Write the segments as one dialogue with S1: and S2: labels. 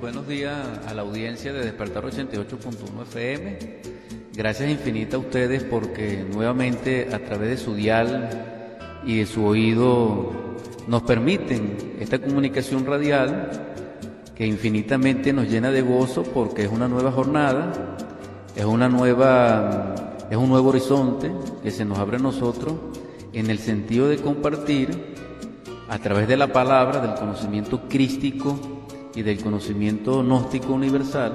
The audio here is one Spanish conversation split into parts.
S1: Buenos días a la audiencia de Despertar 88.1 FM. Gracias infinita a ustedes porque nuevamente a través de su dial y de su oído nos permiten esta comunicación radial que infinitamente nos llena de gozo porque es una nueva jornada, es una nueva es un nuevo horizonte que se nos abre a nosotros en el sentido de compartir a través de la palabra del conocimiento crístico y del conocimiento gnóstico universal,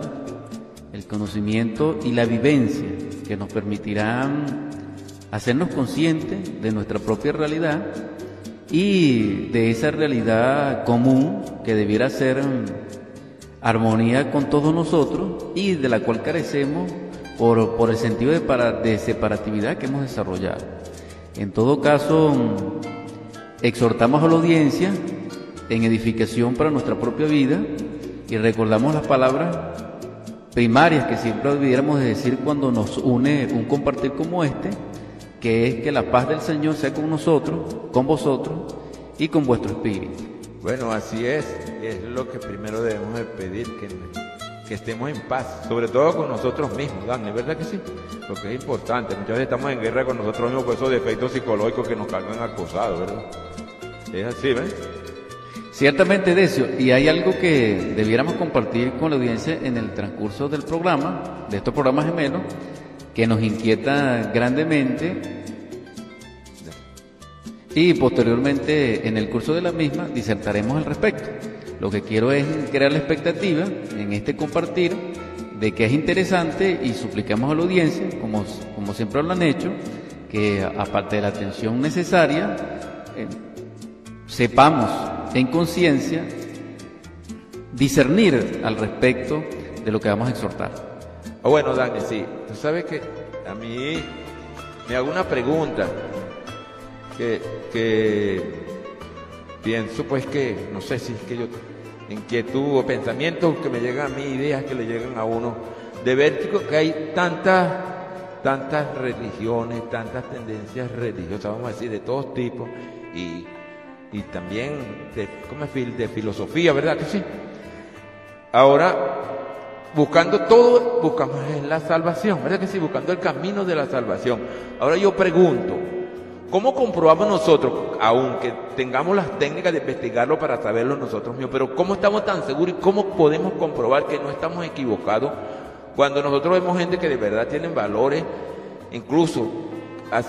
S1: el conocimiento y la vivencia que nos permitirán hacernos conscientes de nuestra propia realidad y de esa realidad común que debiera ser armonía con todos nosotros y de la cual carecemos por, por el sentido de, para, de separatividad que hemos desarrollado. En todo caso, exhortamos a la audiencia en edificación para nuestra propia vida y recordamos las palabras primarias que siempre debiéramos decir cuando nos une un compartir como este, que es que la paz del Señor sea con nosotros, con vosotros y con vuestro espíritu.
S2: Bueno, así es, es lo que primero debemos de pedir, que, estemos en paz, sobre todo con nosotros mismos, Dani, ¿verdad que sí? Lo que es importante, muchas veces estamos en guerra con nosotros mismos por esos defectos psicológicos que nos cargan acosados, ¿verdad? Es así, ¿ves?
S1: Ciertamente, Decio, y hay algo que debiéramos compartir con la audiencia en el transcurso del programa, de estos programas gemelos, que nos inquieta grandemente y posteriormente en el curso de la misma disertaremos al respecto. Lo que quiero es crear la expectativa en este compartir de que es interesante y suplicamos a la audiencia, como, como siempre lo han hecho, que aparte de la atención necesaria, eh, sepamos en conciencia discernir al respecto de lo que vamos a exhortar.
S2: Ah, bueno, Dani, sí. Tú sabes que a mí me hago una pregunta que, que pienso pues que, no sé si es que yo, inquietud o pensamientos que me llegan a mí, ideas que le llegan a uno, de ver que hay tantas, tantas religiones, tantas tendencias religiosas, vamos a decir, de todos tipos, y y también de, ¿cómo es? de filosofía, ¿verdad que sí? Ahora, buscando todo, buscamos la salvación, ¿verdad que sí? Buscando el camino de la salvación. Ahora yo pregunto, ¿cómo comprobamos nosotros, aunque tengamos las técnicas de investigarlo para saberlo nosotros mismos, pero cómo estamos tan seguros y cómo podemos comprobar que no estamos equivocados cuando nosotros vemos gente que de verdad tienen valores, incluso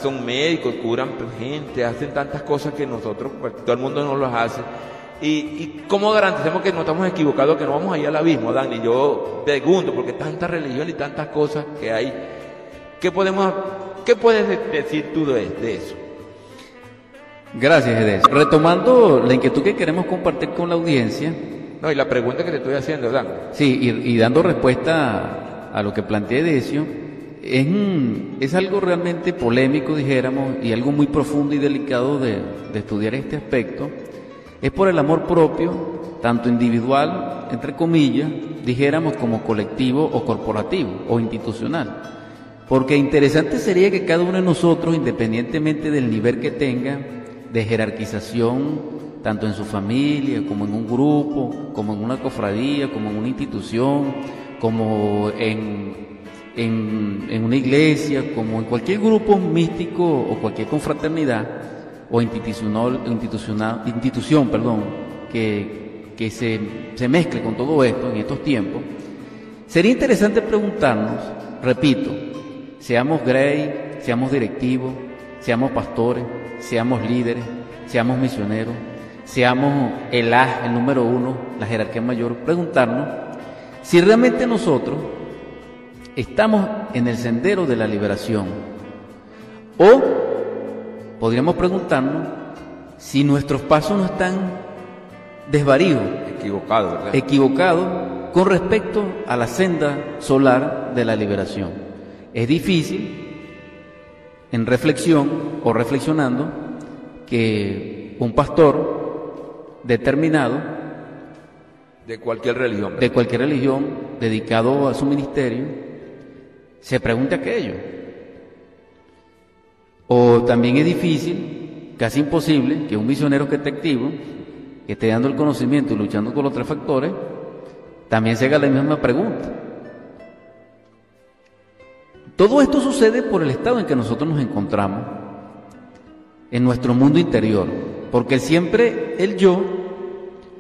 S2: son médicos, curan gente, hacen tantas cosas que nosotros, pues, todo el mundo no las hace. ¿Y, ¿Y cómo garantizamos que no estamos equivocados, que no vamos a ir al abismo, Dani? Yo pregunto, porque tanta religión y tantas cosas que hay, ¿qué, podemos, qué puedes decir tú de, eso?
S1: Gracias, Edés. Retomando la inquietud que queremos compartir con la audiencia.
S2: No, y la pregunta que te estoy haciendo, Dan.
S1: Sí, y, dando respuesta a, a lo que plantea Edesio, es, es, algo realmente polémico, dijéramos, y algo muy profundo y delicado de, de, estudiar este aspecto, es por el amor propio, tanto individual, entre comillas, dijéramos, como colectivo o corporativo o institucional. Porque interesante sería que cada uno de nosotros, independientemente del nivel que tenga de jerarquización, tanto en su familia, como en un grupo, como en una cofradía, como en una institución, como en en, una iglesia, como en cualquier grupo místico o cualquier confraternidad o institucional, institucional, institución perdón, que, que se, se mezcle con todo esto en estos tiempos, sería interesante preguntarnos, repito, seamos grey, seamos directivos, seamos pastores, seamos líderes, seamos misioneros, seamos el A, el número uno, la jerarquía mayor, preguntarnos si realmente nosotros estamos en el sendero de la liberación. O podríamos preguntarnos si nuestros pasos no están desvaríos,
S2: equivocados,
S1: equivocados con respecto a la senda solar de la liberación. Es difícil, en reflexión o reflexionando, que un pastor determinado
S2: de cualquier religión,
S1: de cualquier religión dedicado a su ministerio, se pregunte aquello. O también es difícil, casi imposible, que un misionero que que esté dando el conocimiento y luchando con los tres factores, también se haga la misma pregunta. Todo esto sucede por el estado en que nosotros nos encontramos, en nuestro mundo interior, porque siempre el yo,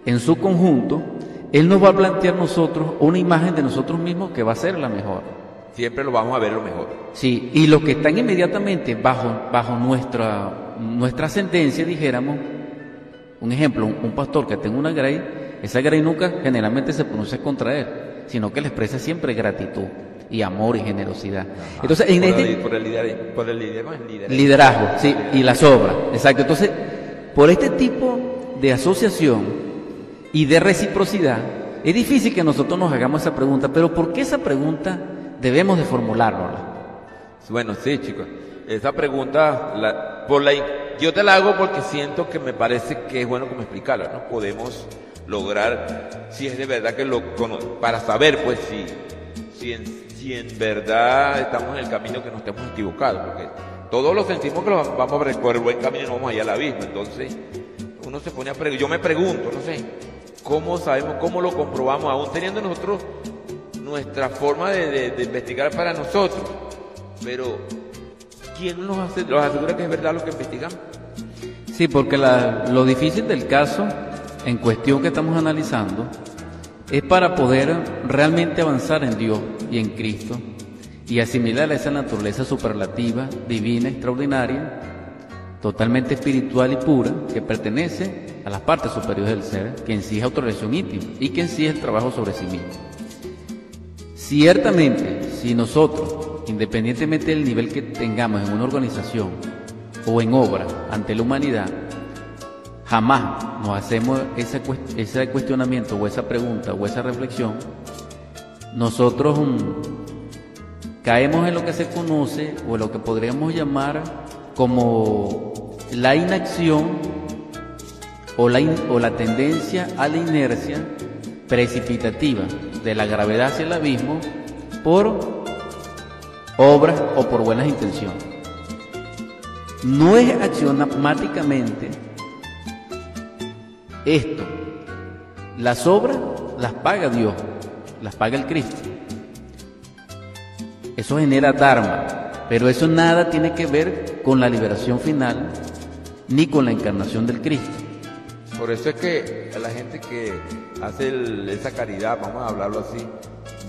S1: en su conjunto, él nos va a plantear nosotros una imagen de nosotros mismos que va a ser la mejor.
S2: Siempre lo vamos a ver lo mejor.
S1: Sí, y los que están inmediatamente bajo, bajo nuestra, nuestra ascendencia, dijéramos, un ejemplo, un, pastor que tenga una grey, esa grey nunca generalmente se pronuncia contra él, sino que le expresa siempre gratitud y amor y generosidad. Entonces, en este,
S2: por, el, por el liderazgo,
S1: liderazgo, sí, y las obras, exacto. Entonces, por este tipo de asociación, y de reciprocidad, es difícil que nosotros nos hagamos esa pregunta, pero ¿por qué esa pregunta debemos de formularla?
S2: Bueno, sí, chicos. Esa pregunta, la, por la, yo te la hago porque siento que me parece que es bueno como explicarla, ¿no? Podemos lograr, si es de verdad que lo para saber, pues, si, si, en, si en verdad estamos en el camino que nos estemos equivocados, porque todos lo sentimos que lo vamos recorrer el buen camino y no vamos allá al abismo, entonces uno se pone a preguntar, yo me pregunto, no sé, ¿Cómo sabemos, cómo lo comprobamos, aún teniendo nosotros nuestra forma de, investigar para nosotros? Pero, ¿quién nos, hace, nos asegura que es verdad lo que investigamos?
S1: Sí, porque lo difícil del caso en cuestión que estamos analizando es para poder realmente avanzar en Dios y en Cristo y asimilar esa naturaleza superlativa, divina, extraordinaria, totalmente espiritual y pura, que pertenece a las partes superiores del ser, que en sí es autorrealización íntima y que en sí es el trabajo sobre sí mismo. Ciertamente, si nosotros, independientemente del nivel que tengamos en una organización o en obra ante la humanidad, jamás nos hacemos ese, cuestionamiento o esa pregunta o esa reflexión, nosotros mm, caemos en lo que se conoce o lo que podríamos llamar como la inacción o la, o la tendencia a la inercia precipitativa de la gravedad hacia el abismo por obras o por buenas intenciones. No es axiomáticamente esto. Las obras las paga Dios, las paga el Cristo. Eso genera dharma, pero eso nada tiene que ver con la liberación final ni con la encarnación del Cristo.
S2: Por eso es que la gente que hace esa caridad, vamos a hablarlo así,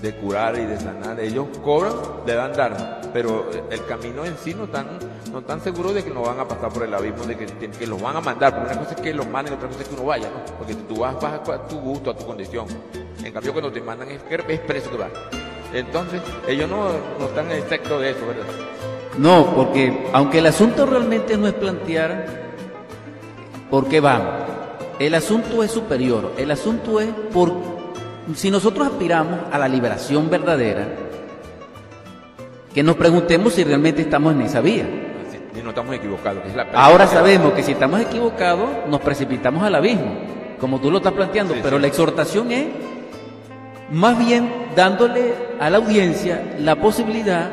S2: de curar y de sanar, ellos cobran, le dan dharma, pero el camino en sí no están, no están seguros de que no van a pasar por el abismo, de que, los van a mandar, porque una cosa es que los manden, otra cosa es que uno vaya, ¿no? Porque tú vas, vas a tu gusto, a tu condición. En cambio, cuando te mandan es, es preso que vas. Entonces, ellos no, no están excepto de eso, ¿verdad?
S1: No, porque aunque el asunto realmente no es plantear por qué vamos, el asunto es superior, el asunto es por si nosotros aspiramos a la liberación verdadera, que nos preguntemos si realmente estamos en esa vía.
S2: Y no estamos equivocados.
S1: Ahora sabemos que si estamos equivocados, nos precipitamos al abismo, como tú lo estás planteando, pero la exhortación es más bien dándole a la audiencia la posibilidad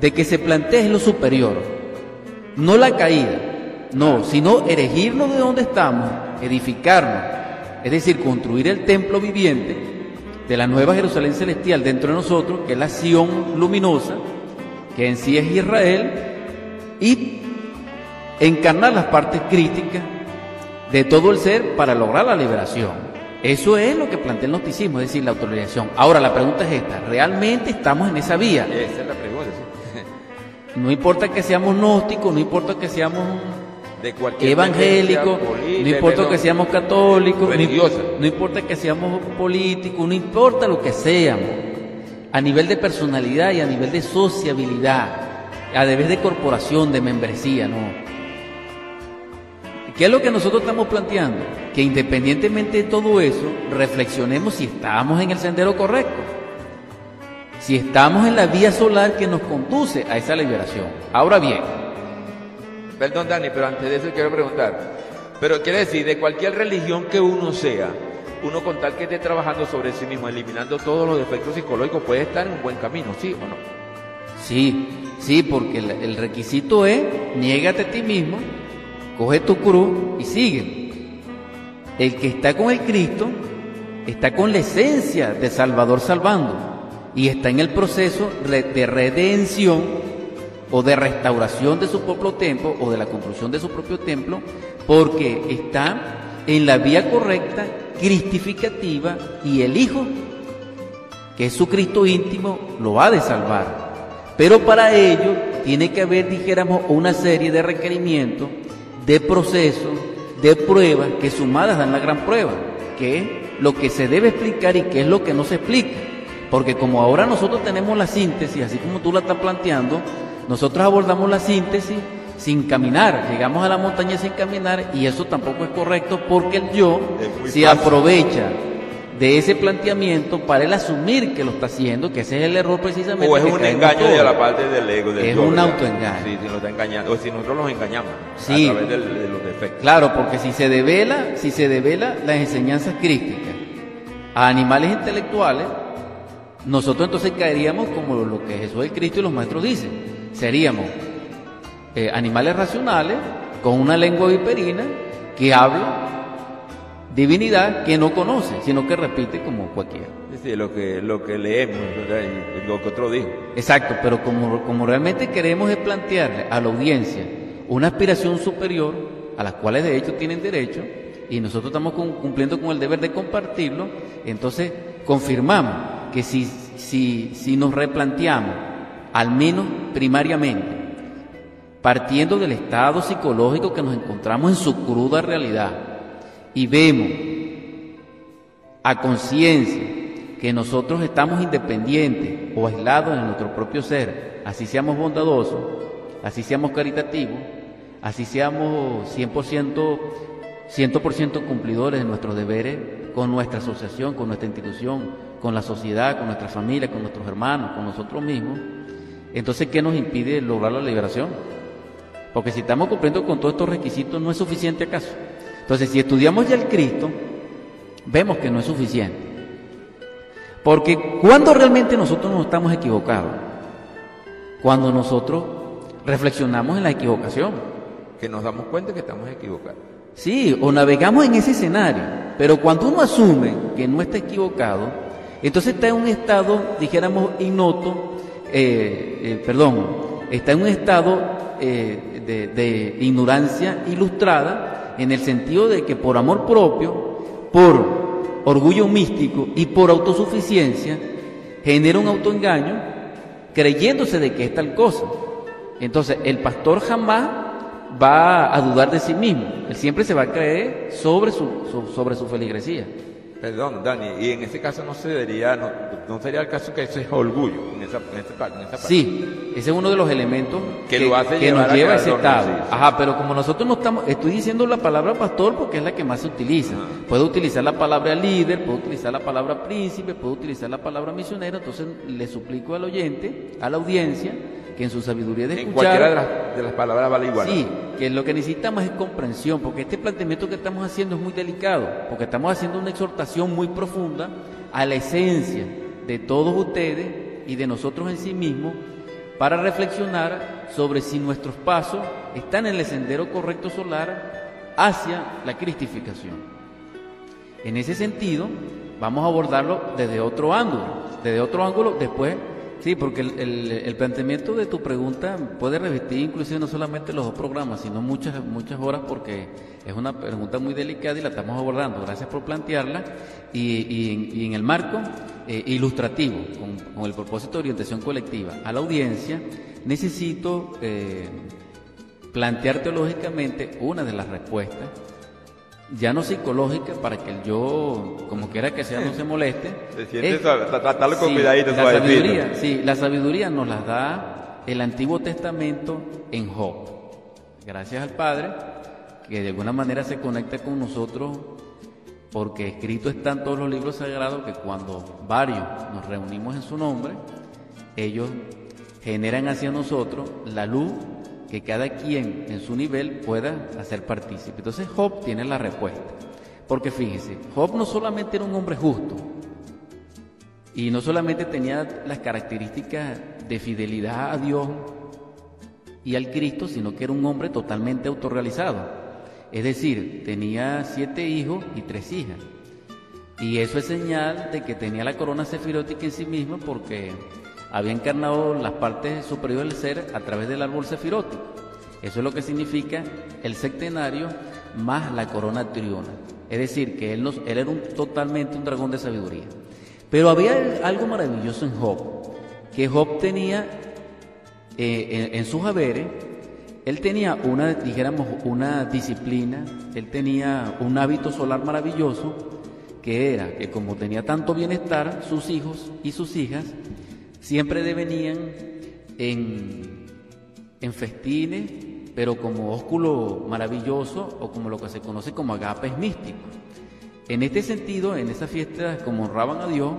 S1: de que se plantee lo superior, no la caída, no, sino erigirnos de donde estamos edificarnos, es decir, construir el templo viviente de la nueva Jerusalén celestial dentro de nosotros, que es la Sión luminosa, que en sí es Israel, y encarnar las partes críticas de todo el ser para lograr la liberación. Eso es lo que plantea el noticismo, es decir, la autorización. Ahora, la pregunta es esta, ¿realmente estamos en esa vía?
S2: Esa es la pregunta.
S1: No importa que seamos gnósticos, no importa que seamos evangélico, no importa que seamos católicos, no, importa que seamos políticos, no importa lo que seamos, a nivel de personalidad y a nivel de sociabilidad, a nivel de corporación, de membresía, no. ¿Qué es lo que nosotros estamos planteando? Que independientemente de todo eso, reflexionemos si estamos en el sendero correcto, si estamos en la vía solar que nos conduce a esa liberación. Ahora bien,
S2: Perdón, Dani, pero antes de eso quiero preguntar. Pero quiere decir, de cualquier religión que uno sea, uno con tal que esté trabajando sobre sí mismo, eliminando todos los defectos psicológicos, puede estar en un buen camino, ¿sí o no?
S1: Sí, sí, porque el, requisito es, niégate a ti mismo, coge tu cruz y sigue. El que está con el Cristo está con la esencia de Salvador salvando y está en el proceso de redención o de restauración de su propio templo o de la construcción de su propio templo porque está en la vía correcta, cristificativa y el Hijo, que es su Cristo íntimo, lo ha de salvar. Pero para ello tiene que haber, dijéramos, una serie de requerimientos, de procesos, de pruebas que sumadas dan la gran prueba, que es lo que se debe explicar y qué es lo que no se explica. Porque como ahora nosotros tenemos la síntesis, así como tú la estás planteando, nosotros abordamos la síntesis sin caminar, llegamos a la montaña sin caminar y eso tampoco es correcto porque el yo se aprovecha de ese planteamiento para él asumir que lo está haciendo, que ese es el error precisamente.
S2: O es un engaño de la parte del ego.
S1: es un autoengaño.
S2: Sí, si nos está engañando, o si nosotros nos engañamos sí, a través de los defectos.
S1: Claro, porque si se devela, si se devela las enseñanzas crísticas a animales intelectuales, nosotros entonces caeríamos como lo que Jesús el Cristo y los maestros dicen. Seríamos eh, animales racionales con una lengua viperina que habla divinidad que no conoce, sino que repite como cualquiera.
S2: Sí, lo que, lo que leemos, lo que otro dijo.
S1: Exacto, pero como, como realmente queremos es plantearle a la audiencia una aspiración superior, a las cuales de hecho tienen derecho, y nosotros estamos cumpliendo con el deber de compartirlo, entonces confirmamos que si, si, si nos replanteamos, al menos primariamente, partiendo del estado psicológico que nos encontramos en su cruda realidad y vemos a conciencia que nosotros estamos independientes o aislados en nuestro propio ser, así seamos bondadosos, así seamos caritativos, así seamos 100%, 100 cumplidores de nuestros deberes con nuestra asociación, con nuestra institución, con la sociedad, con nuestra familia, con nuestros hermanos, con nosotros mismos, entonces, ¿qué nos impide lograr la liberación? Porque si estamos cumpliendo con todos estos requisitos, ¿no es suficiente acaso? Entonces, si estudiamos ya el Cristo, vemos que no es suficiente. Porque cuando realmente nosotros nos estamos equivocados, cuando nosotros reflexionamos en la equivocación.
S2: Que nos damos cuenta que estamos equivocados.
S1: Sí, o navegamos en ese escenario. Pero cuando uno asume que no está equivocado, entonces está en un estado, dijéramos, ignoto, eh, eh, perdón, está en un estado eh, de, ignorancia ilustrada en el sentido de que por amor propio, por orgullo místico y por autosuficiencia, genera un autoengaño creyéndose de que es tal cosa. Entonces, el pastor jamás va a dudar de sí mismo, él siempre se va a creer sobre su, sobre su feligresía.
S2: Perdón, Dani, y en ese caso no se debería, no, sería el caso que eso es orgullo en esa, en esa parte.
S1: Sí, ese es uno de los elementos que, lo hace que nos lleva a ese estado. Ajá, pero como nosotros no estamos, estoy diciendo la palabra pastor porque es la que más se utiliza. Puedo utilizar la palabra líder, puedo utilizar la palabra príncipe, puedo utilizar la palabra misionero, entonces le suplico al oyente, a la audiencia, que en su sabiduría de
S2: en cualquiera de las, de las, palabras vale igual.
S1: Sí, que lo que necesitamos es comprensión, porque este planteamiento que estamos haciendo es muy delicado, porque estamos haciendo una exhortación muy profunda a la esencia de todos ustedes y de nosotros en sí mismos para reflexionar sobre si nuestros pasos están en el sendero correcto solar hacia la cristificación. En ese sentido, vamos a abordarlo desde otro ángulo, desde otro ángulo después Sí, porque el, planteamiento de tu pregunta puede revestir inclusive no solamente los dos programas, sino muchas, muchas horas porque es una pregunta muy delicada y la estamos abordando. Gracias por plantearla y, en, el marco eh, ilustrativo, con, el propósito de orientación colectiva a la audiencia, necesito eh, plantear teológicamente una de las respuestas ya no psicológica para que el yo, como quiera que sea, no se moleste.
S2: Se tratarlo con cuidadito,
S1: la sabiduría, sí, la sabiduría nos la da el Antiguo Testamento en Job. Gracias al Padre, que de alguna manera se conecta con nosotros, porque escrito están todos los libros sagrados que cuando varios nos reunimos en su nombre, ellos generan hacia nosotros la luz que cada quien en su nivel pueda hacer partícipe. Entonces Job tiene la respuesta. Porque fíjese, Job no solamente era un hombre justo, y no solamente tenía las características de fidelidad a Dios y al Cristo, sino que era un hombre totalmente autorrealizado. Es decir, tenía siete hijos y tres hijas. Y eso es señal de que tenía la corona sefirótica en sí misma porque había encarnado las partes superiores del ser a través del árbol sefirótico. Eso es lo que significa el sectenario más la corona triuna. Es decir, que él, era totalmente un dragón de sabiduría. Pero había algo maravilloso en Job, que Job tenía eh, en, sus haberes, él tenía una, dijéramos, una disciplina, él tenía un hábito solar maravilloso, que era que como tenía tanto bienestar, sus hijos y sus hijas siempre devenían en, en festines, pero como ósculo maravilloso o como lo que se conoce como agapes místicos. En este sentido, en esas fiestas, como honraban a Dios,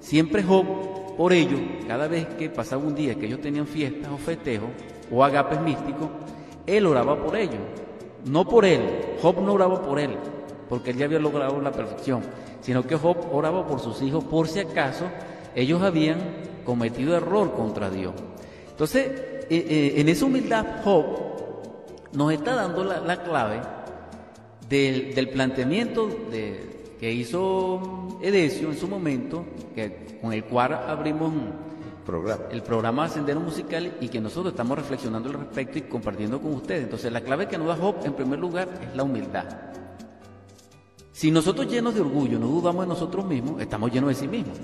S1: siempre Job, por ello, cada vez que pasaba un día que ellos tenían fiestas o festejos o agapes místicos, él oraba por ellos. No por él, Job no oraba por él, porque él ya había logrado la perfección, sino que Job oraba por sus hijos por si acaso ellos habían cometido error contra Dios. Entonces, eh, eh, en esa humildad, Job nos está dando la clave del, planteamiento que hizo Edesio en su momento, que, con el cual abrimos programa. el programa Sendero Musical y que nosotros estamos reflexionando al respecto y compartiendo con ustedes. Entonces, la clave que nos da Job, en primer lugar, es la humildad. Si nosotros llenos de orgullo no dudamos de nosotros mismos, estamos llenos de sí mismos.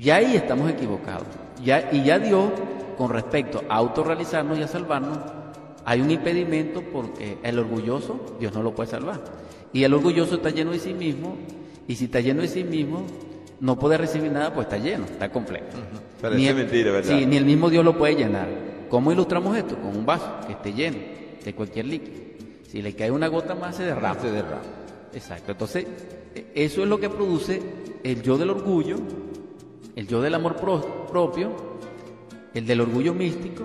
S1: Y ahí estamos equivocados. Ya, y ya Dios, con respecto a autorrealizarnos y a salvarnos, hay un impedimento porque el orgulloso Dios no lo puede salvar. Y el orgulloso está lleno de sí mismo, y si está lleno de sí mismo, no puede recibir nada, pues está lleno, está completo.
S2: ni el, mentira, ¿verdad?
S1: Sí, ni el mismo Dios lo puede llenar. ¿Cómo ilustramos esto? Con un vaso que esté lleno de cualquier líquido. Si le cae una gota más, se derrama.
S2: Se derrama.
S1: Exacto. Entonces, e, eso es lo que produce el yo del orgullo, el yo del amor propio, el del orgullo místico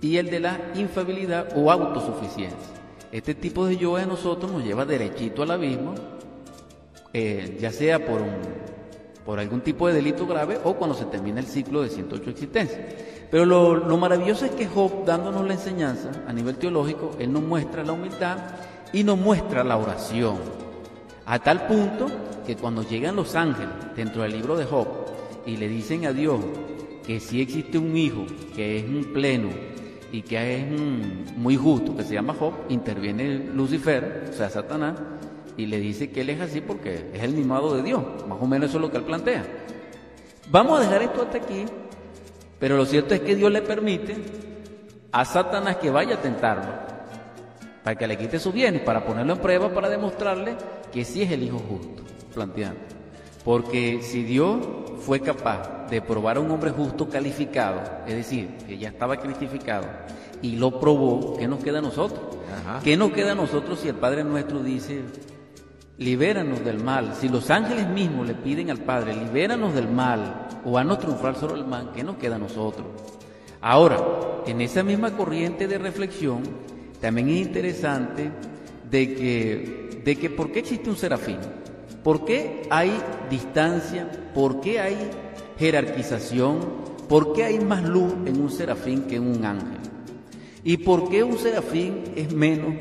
S1: y el de la infabilidad o autosuficiencia. Este tipo de yo de nosotros nos lleva derechito al abismo, eh, ya sea por, un, por algún tipo de delito grave o cuando se termina el ciclo de 108 existencias. Pero lo, lo maravilloso es que Job, dándonos la enseñanza a nivel teológico, él nos muestra la humildad y nos muestra la oración. A tal punto que cuando llegan los ángeles dentro del libro de Job y le dicen a Dios que si existe un hijo que es un pleno, y que es muy justo, que se llama Job, interviene Lucifer, o sea, Satanás, y le dice que él es así porque es el mimado de Dios. Más o menos eso es lo que él plantea. Vamos a dejar esto hasta aquí, pero lo cierto es que Dios le permite a Satanás que vaya a tentarlo, para que le quite su bienes, para ponerlo en prueba, para demostrarle que sí es el Hijo justo, planteando. Porque si Dios fue capaz de probar a un hombre justo calificado, es decir, que ya estaba cristificado, y lo probó, ¿qué nos queda a nosotros? ¿Qué nos queda a nosotros si el Padre nuestro dice, libéranos del mal? Si los ángeles mismos le piden al Padre, libéranos del mal, o a no triunfar sobre el mal, ¿qué nos queda a nosotros? Ahora, en esa misma corriente de reflexión, también es interesante de que, de que ¿por qué existe un serafín? ¿Por qué hay distancia? ¿Por qué hay jerarquización? ¿Por qué hay más luz en un serafín que en un ángel? ¿Y por qué un serafín es menos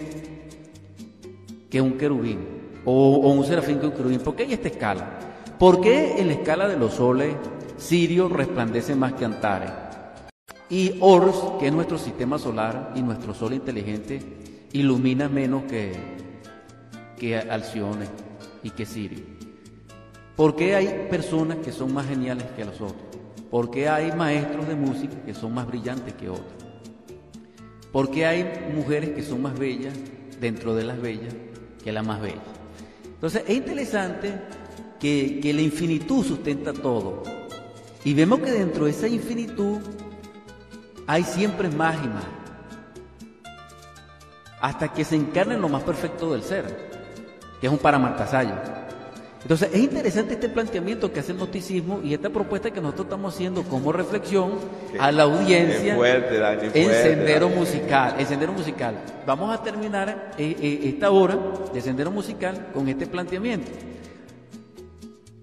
S1: que un querubín? O, un serafín que un querubín. ¿Por qué hay esta escala? ¿Por qué en la escala de los soles Sirio resplandece más que Antares? Y Ors, que es nuestro sistema solar y nuestro sol inteligente, ilumina menos que, que Alcione y que Sirio. ¿Por qué hay personas que son más geniales que los otros? ¿Por qué hay maestros de música que son más brillantes que otros? ¿Por qué hay mujeres que son más bellas dentro de las bellas que la más bella? Entonces es interesante que, que la infinitud sustenta todo. Y vemos que dentro de esa infinitud hay siempre más y más. Hasta que se encarne en lo más perfecto del ser que es un paramartasayo. Entonces, es interesante este planteamiento que hace el noticismo y esta propuesta que nosotros estamos haciendo como reflexión a la audiencia en Sendero Musical. En Sendero Musical. Vamos a terminar eh, eh, esta hora de Sendero Musical con este planteamiento.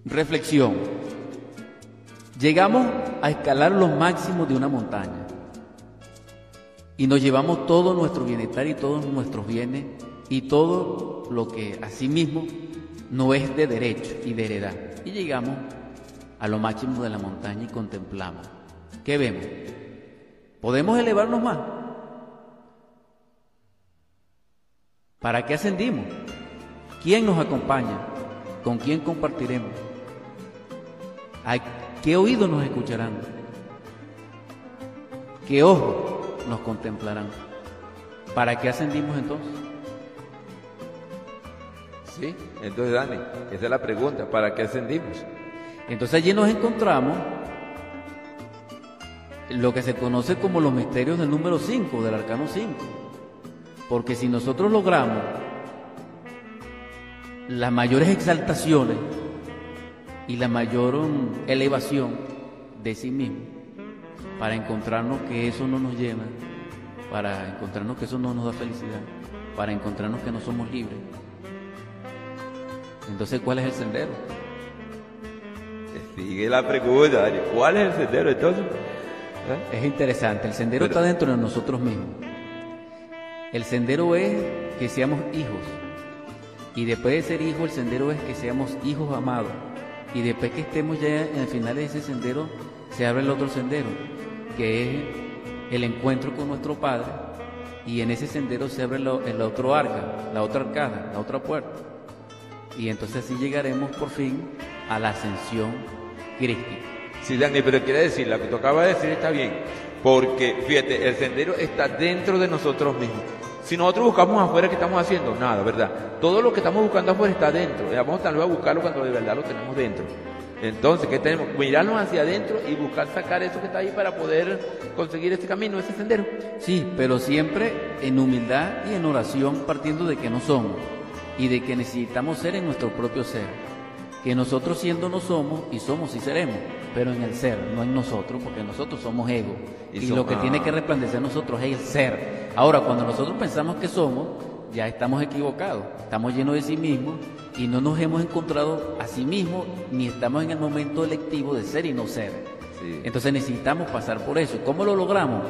S1: Reflexión. Llegamos a escalar los máximos de una montaña y nos llevamos todo nuestro bienestar y todos nuestros bienes y todo lo que asimismo no es de derecho y de heredad. Y llegamos a lo máximo de la montaña y contemplamos. ¿Qué vemos? ¿Podemos elevarnos más? ¿Para qué ascendimos? ¿Quién nos acompaña? ¿Con quién compartiremos? ¿A qué oídos nos escucharán? ¿Qué ojos nos contemplarán? ¿Para qué ascendimos entonces?
S2: Entonces Dani, esa es la pregunta, ¿para qué ascendimos?
S1: Entonces allí nos encontramos lo que se conoce como los misterios del número 5, del arcano 5. Porque si nosotros logramos las mayores exaltaciones y la mayor um, elevación de sí mismo, para encontrarnos que eso no nos llena, para encontrarnos que eso no nos da felicidad, para encontrarnos que no somos libres. Entonces, ¿cuál es el sendero?
S2: Sigue la pregunta. ¿Cuál es el sendero entonces?
S1: ¿Eh? Es interesante, el sendero está dentro de nosotros mismos. El sendero es que seamos hijos. Y después de ser hijos, el sendero es que seamos hijos amados. Y después que estemos ya en el final de ese sendero, se abre el otro sendero, que es el encuentro con nuestro Padre. Y en ese sendero se abre el otro arca, la otra arcada, la otra puerta. Y entonces así llegaremos por fin a la ascensión crística.
S2: Sí, Dani, pero quiere decir, lo que tú acabas de decir está bien, porque fíjate, el sendero está dentro de nosotros mismos. Si nosotros buscamos afuera, ¿qué estamos haciendo? Nada, ¿verdad? Todo lo que estamos buscando afuera está dentro. Vamos tal vez a buscarlo cuando de verdad lo tenemos dentro. Entonces, ¿qué tenemos? Mirarnos hacia adentro y buscar sacar eso que está ahí para poder conseguir ese camino, ese sendero.
S1: Sí, pero siempre en humildad y en oración partiendo de que no somos y de que necesitamos ser en nuestro propio ser que nosotros siendo no somos y somos y seremos, pero en el ser, no en nosotros, porque nosotros somos ego. Y, lo que tiene que resplandecer nosotros es el ser. Ahora, cuando nosotros pensamos que somos, ya estamos equivocados, estamos llenos de sí mismos y no nos hemos encontrado a sí mismos ni estamos en el momento electivo de ser y no ser. Entonces necesitamos pasar por eso. ¿Cómo lo logramos?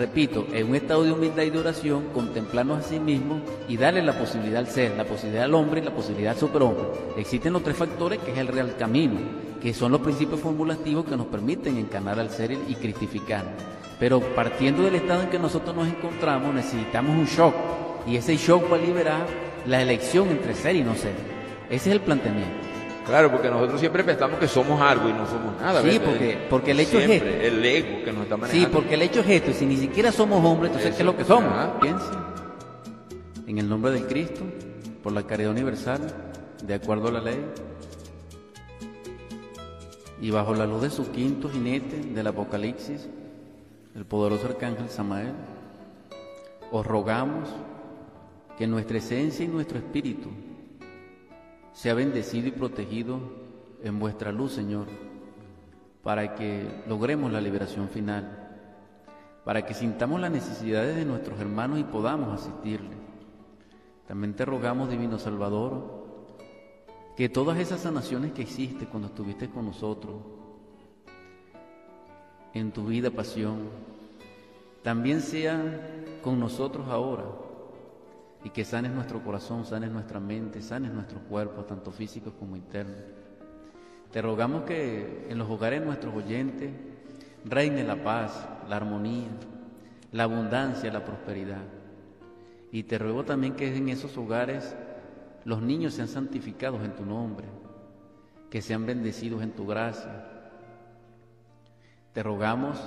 S1: Repito, en un estado de humildad y de oración, contemplarnos a sí mismos y darle la posibilidad al ser, la posibilidad al hombre y la posibilidad al superhombre. Existen los tres factores que es el real camino, que son los principios formulativos que nos permiten encarnar al ser y cristificar. Pero partiendo del estado en que nosotros nos encontramos, necesitamos un shock y ese shock va a liberar la elección entre ser y no ser. Ese es el planteamiento.
S2: Claro, porque nosotros siempre pensamos que somos algo y no somos nada.
S1: Sí, porque, porque el hecho es esto.
S2: El ego que nos está manejando.
S1: Sí, porque el hecho es esto. Si ni siquiera somos hombres, entonces ¿qué es lo que somos? Piensa. En el nombre de Cristo, por la caridad universal, de acuerdo a la ley, y bajo la luz de su quinto jinete del Apocalipsis, el poderoso arcángel Samael, os rogamos que nuestra esencia y nuestro espíritu sea bendecido y protegido en vuestra luz, Señor, para que logremos la liberación final, para que sintamos las necesidades de nuestros hermanos y podamos asistirles. También te rogamos, Divino Salvador, que todas esas sanaciones que hiciste cuando estuviste con nosotros, en tu vida, pasión, también sean con nosotros ahora y que sanes nuestro corazón, sanes nuestra mente, sanes nuestro cuerpo, tanto físicos como internos. Te rogamos que en los hogares nuestros oyentes reine la paz, la armonía, la abundancia, la prosperidad. Y te ruego también que en esos hogares los niños sean santificados en tu nombre, que sean bendecidos en tu gracia. Te rogamos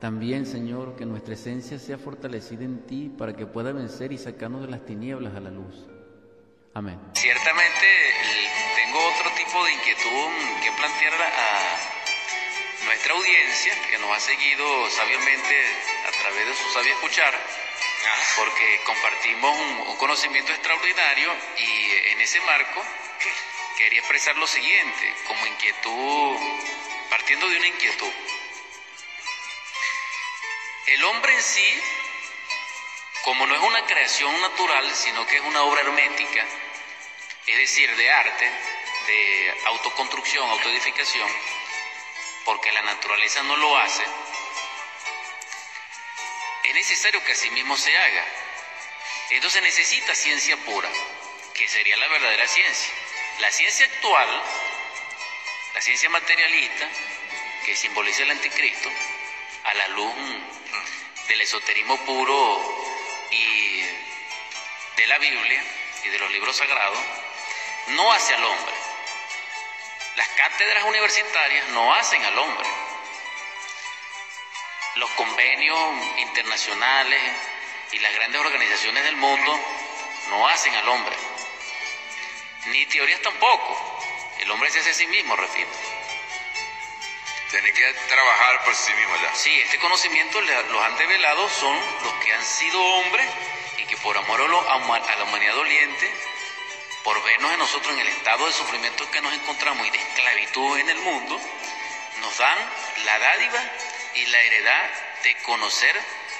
S1: también, Señor, que nuestra esencia sea fortalecida en ti para que pueda vencer y sacarnos de las tinieblas a la luz. Amén.
S3: Ciertamente tengo otro tipo de inquietud que plantear a nuestra audiencia, que nos ha seguido sabiamente a través de su sabio escuchar, porque compartimos un conocimiento extraordinario y en ese marco quería expresar lo siguiente, como inquietud, partiendo de una inquietud. El hombre en sí, como no es una creación natural, sino que es una obra hermética, es decir, de arte, de autoconstrucción, autoedificación, porque la naturaleza no lo hace, es necesario que así mismo se haga. Entonces necesita ciencia pura, que sería la verdadera ciencia.
S1: La ciencia actual, la ciencia materialista, que simboliza el anticristo, a la luz del esoterismo puro y de la Biblia y de los libros sagrados, no hace al hombre. Las cátedras universitarias no hacen al hombre. Los convenios internacionales y las grandes organizaciones del mundo no hacen al hombre. Ni teorías tampoco. El hombre se hace a sí mismo, repito.
S2: Tiene que trabajar por sí mismo, ¿verdad?
S1: Sí, este conocimiento los han develado son los que han sido hombres y que por amor a la humanidad doliente, por vernos en nosotros en el estado de sufrimiento que nos encontramos y de esclavitud en el mundo, nos dan la dádiva y la heredad de conocer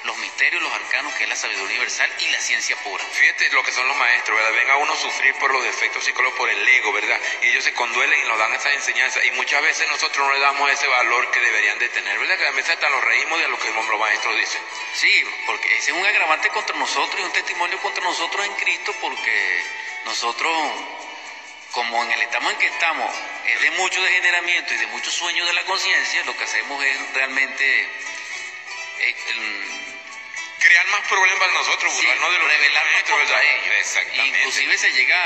S1: los misterios, los arcanos, que es la sabiduría universal y la ciencia pura.
S2: Fíjate lo que son los maestros, ¿verdad? Ven a uno sufrir por los defectos psicológicos, por el ego, ¿verdad? Y ellos se conduelen y nos dan esa enseñanza. Y muchas veces nosotros no le damos ese valor que deberían de tener, ¿verdad? Que a veces hasta los reímos de lo que los maestros dicen.
S1: Sí, porque ese es un agravante contra nosotros y un testimonio contra nosotros en Cristo, porque nosotros como en el estado en que estamos es de mucho degeneramiento y de mucho sueño de la conciencia, lo que hacemos es realmente eh,
S2: crear más problemas nosotros,
S1: sí,
S2: de
S1: los rebelarnos contra ellos. Exactamente. Inclusive se llega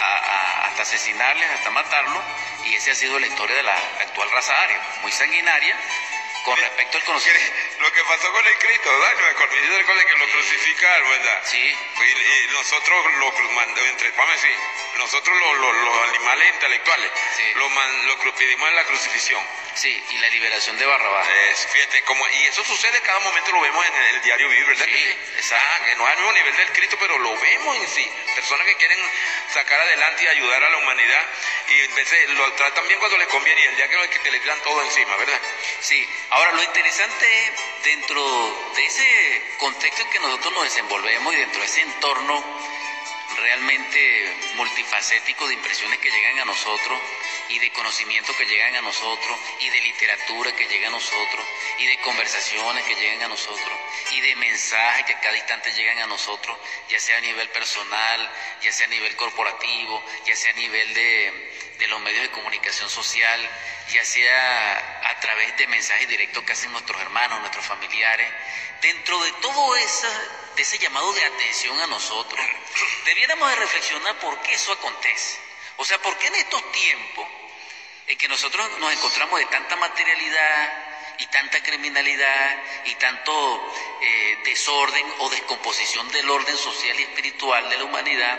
S1: a, hasta asesinarles, hasta matarlos, y esa ha sido la historia de la actual raza aria, muy sanguinaria, con respecto al conocimiento.
S2: Lo que pasó con el Cristo, ¿verdad? Yo recuerdo que lo crucificaron, ¿verdad?
S1: Sí.
S2: Y, nosotros, lo, entre, vamos a decir, nosotros los, animales intelectuales, sí. lo, lo pedimos en la crucifixión.
S1: Sí, y la liberación de Barrabás.
S2: Es, fíjate, como, y eso sucede cada momento, lo vemos en el, diario vivir, ¿verdad?
S1: Sí, exacto.
S2: Ah, que no es al mismo nivel del Cristo, pero lo vemos en sí. Personas que quieren sacar adelante y ayudar a la humanidad, y a veces lo tratan bien cuando les conviene, y el día que, que te le tiran todo encima, ¿verdad?
S1: Sí, ahora lo interesante es, dentro de ese contexto en que nosotros nos desenvolvemos y dentro de ese entorno, realmente multifacético de impresiones que llegan a nosotros y de conocimiento que llegan a nosotros y de literatura que llega a nosotros y de conversaciones que llegan a nosotros y de mensajes que a cada instante llegan a nosotros, ya sea a nivel personal, ya sea a nivel corporativo, ya sea a nivel de, de los medios de comunicación social, ya sea a través de mensajes directos que hacen nuestros hermanos, nuestros familiares, dentro de todo de ese llamado de atención a nosotros, debiéramos de reflexionar por qué eso acontece. O sea, ¿por qué en estos tiempos en que nosotros nos encontramos de tanta materialidad y tanta criminalidad y tanto eh, desorden o descomposición del orden social y espiritual de la humanidad,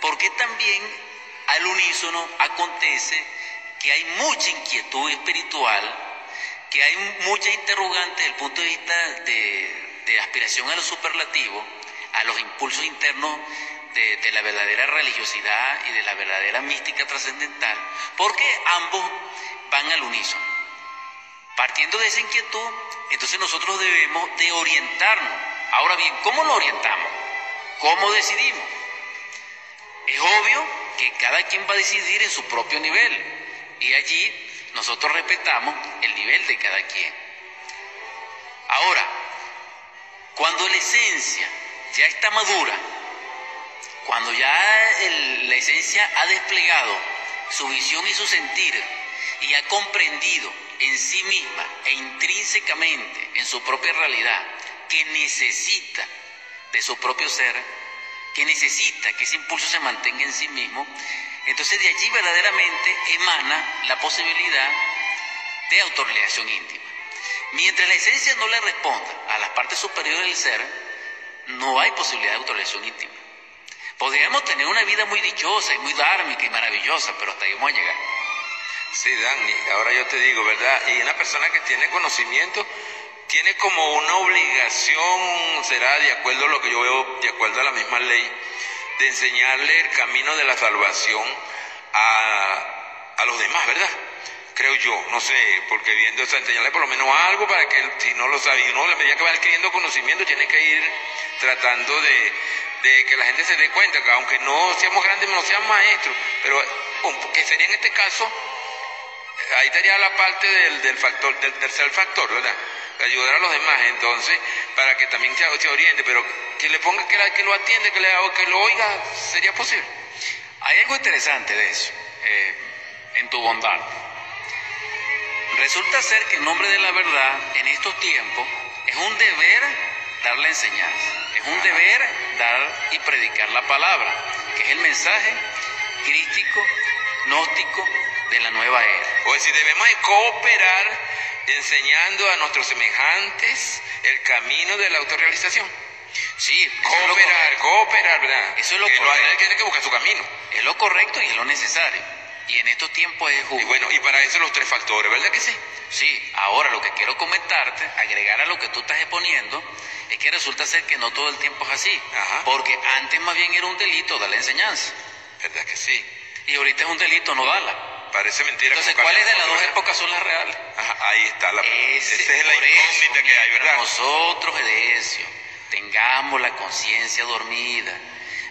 S1: ¿por qué también al unísono acontece que hay mucha inquietud espiritual, que hay mucha interrogante desde el punto de vista de, de aspiración a lo superlativo, a los impulsos internos de, la verdadera religiosidad y de la verdadera mística trascendental, porque ambos van al unísono. Partiendo de esa inquietud, entonces nosotros debemos de orientarnos. Ahora bien, ¿cómo lo orientamos? ¿Cómo decidimos? Es obvio que cada quien va a decidir en su propio nivel y allí nosotros respetamos el nivel de cada quien. Ahora, cuando la esencia ya está madura, cuando ya la esencia ha desplegado su visión y su sentir y ha comprendido en sí misma e intrínsecamente en su propia realidad que necesita de su propio ser, que necesita que ese impulso se mantenga en sí mismo, entonces de allí verdaderamente emana la posibilidad de autorrealización íntima. Mientras la esencia no le responda a las partes superiores del ser, no hay posibilidad de autorrealización íntima. Podríamos tener una vida muy dichosa y muy dármica y maravillosa, pero hasta ahí vamos a llegar.
S2: Sí, Dani, ahora yo te digo, ¿verdad? Y una persona que tiene conocimiento tiene como una obligación, será de acuerdo a lo que yo veo, de acuerdo a la misma ley, de enseñarle el camino de la salvación a, a los demás, ¿verdad? Creo yo, no sé, porque viendo esa enseñarle por lo menos algo para que si no lo sabe, uno a medida que va adquiriendo conocimiento tiene que ir tratando de, de que la gente se dé cuenta que aunque no seamos grandes, no seamos maestros, pero que sería en este caso, ahí estaría la parte del, del factor, del tercer factor, ¿verdad? ayudar a los demás, entonces, para que también se, oriente, pero que le ponga que, que lo atiende, que, le, que lo oiga, sería posible.
S1: Hay algo interesante de eso. eh, en tu bondad. Resulta ser que en nombre de la verdad, en estos tiempos, es un deber dar la enseñanza, es un deber dar y predicar la palabra, que es el mensaje crístico, gnóstico de la nueva era.
S2: O decir, debemos cooperar enseñando a nuestros semejantes el camino de la autorrealización.
S1: Sí,
S2: cooperar, cooperar, ¿verdad?
S1: Eso es lo
S2: que
S1: correcto.
S2: tiene que buscar su camino.
S1: Es lo correcto y es lo necesario. Y en estos tiempos es justo.
S2: Y bueno, y para eso los tres factores, ¿verdad que sí?
S1: Sí, ahora lo que quiero comentarte, agregar a lo que tú estás exponiendo, es que resulta ser que no todo el tiempo es así. Porque antes más bien era un delito dar la enseñanza.
S2: ¿Verdad que sí?
S1: Y ahorita es un delito no darla.
S2: Parece mentira.
S1: Entonces, ¿cuáles de las dos épocas son las reales?
S2: ahí está la
S1: Ese,
S2: Esa es la incógnita que hay, ¿verdad?
S1: Nosotros, Edesio, tengamos la conciencia dormida.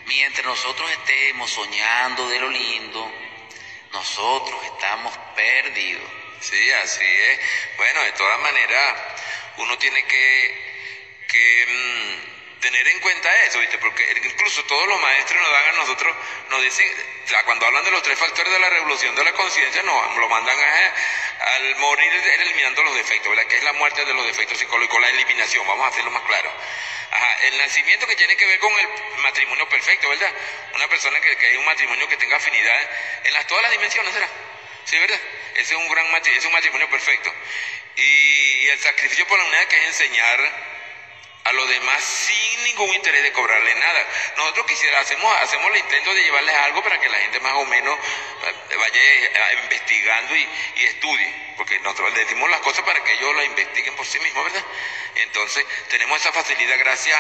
S1: Mientras nosotros estemos soñando de lo lindo, nosotros estamos perdidos.
S2: Sí, así es. Bueno, de todas maneras, uno tiene que, que mm, tener en cuenta eso, ¿viste? Porque incluso todos los maestros nos dan a nosotros, nos dicen, cuando hablan de los tres factores de la revolución de la conciencia, nos lo mandan a, al morir eliminando los defectos, ¿verdad? Que es la muerte de los defectos psicológicos, la eliminación, vamos a hacerlo más claro. Ajá, el nacimiento que tiene que ver con el matrimonio perfecto, ¿verdad? Una persona que, que hay un matrimonio que tenga afinidad en las, todas las dimensiones, ¿verdad? Sí, ¿verdad? Ese es un gran matrimonio, es un matrimonio perfecto. Y, el sacrificio por la unidad que es enseñar a los demás sin ningún interés de cobrarle nada. Nosotros quisiera, hacemos, hacemos el intento de llevarles algo para que la gente más o menos eh, vaya eh, investigando y, y estudie porque nosotros le decimos las cosas para que ellos las investiguen por sí mismos, ¿verdad? Entonces, tenemos esa facilidad gracias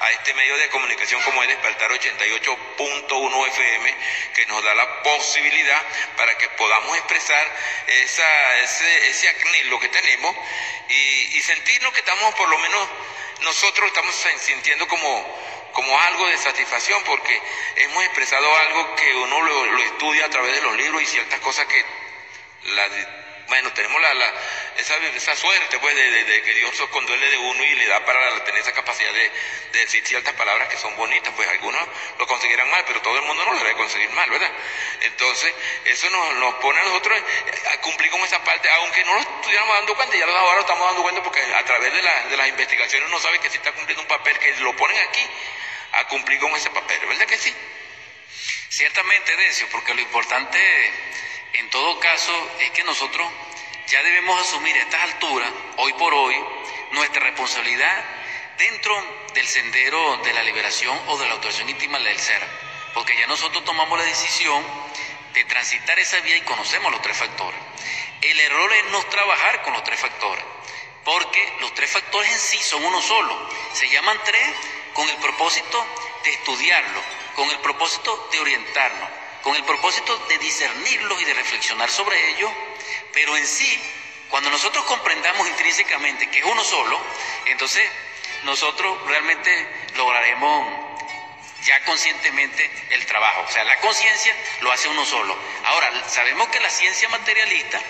S2: a este medio de comunicación como es Despertar 88.1 FM, que nos da la posibilidad para que podamos expresar esa, ese, ese lo que tenemos y sentirnos que estamos, por lo menos, nosotros estamos sintiendo como, como algo de satisfacción porque hemos expresado algo que uno lo, lo estudia a través de los libros y ciertas cosas que la bueno, tenemos la, la esa, esa, suerte pues de, que Dios os conduele de uno y le da para tener esa capacidad de, decir ciertas palabras que son bonitas, pues algunos lo conseguirán mal, pero todo el mundo no lo debe conseguir mal, ¿verdad? Entonces, eso nos, nos pone a nosotros a cumplir con esa parte, aunque no lo estuviéramos dando cuenta, ya ahora lo estamos dando cuenta porque a través de, la, de las investigaciones uno sabe que si está cumpliendo un papel, que lo ponen aquí a cumplir con ese papel, ¿verdad que sí?
S1: Ciertamente, Decio, porque lo importante en todo caso, es que nosotros ya debemos asumir a estas alturas, hoy por hoy, nuestra responsabilidad dentro del sendero de la liberación o de la autorización íntima del ser. Porque ya nosotros tomamos la decisión de transitar esa vía y conocemos los tres factores. El error es no trabajar con los tres factores, porque los tres factores en sí son uno solo. Se llaman tres con el propósito de estudiarlo, con el propósito de orientarnos con el propósito de discernirlos y de reflexionar sobre ellos, pero en sí, cuando nosotros comprendamos intrínsecamente que es uno solo, entonces nosotros realmente lograremos ya conscientemente el trabajo. O sea, la conciencia lo hace uno solo. Ahora, sabemos que la ciencia materialista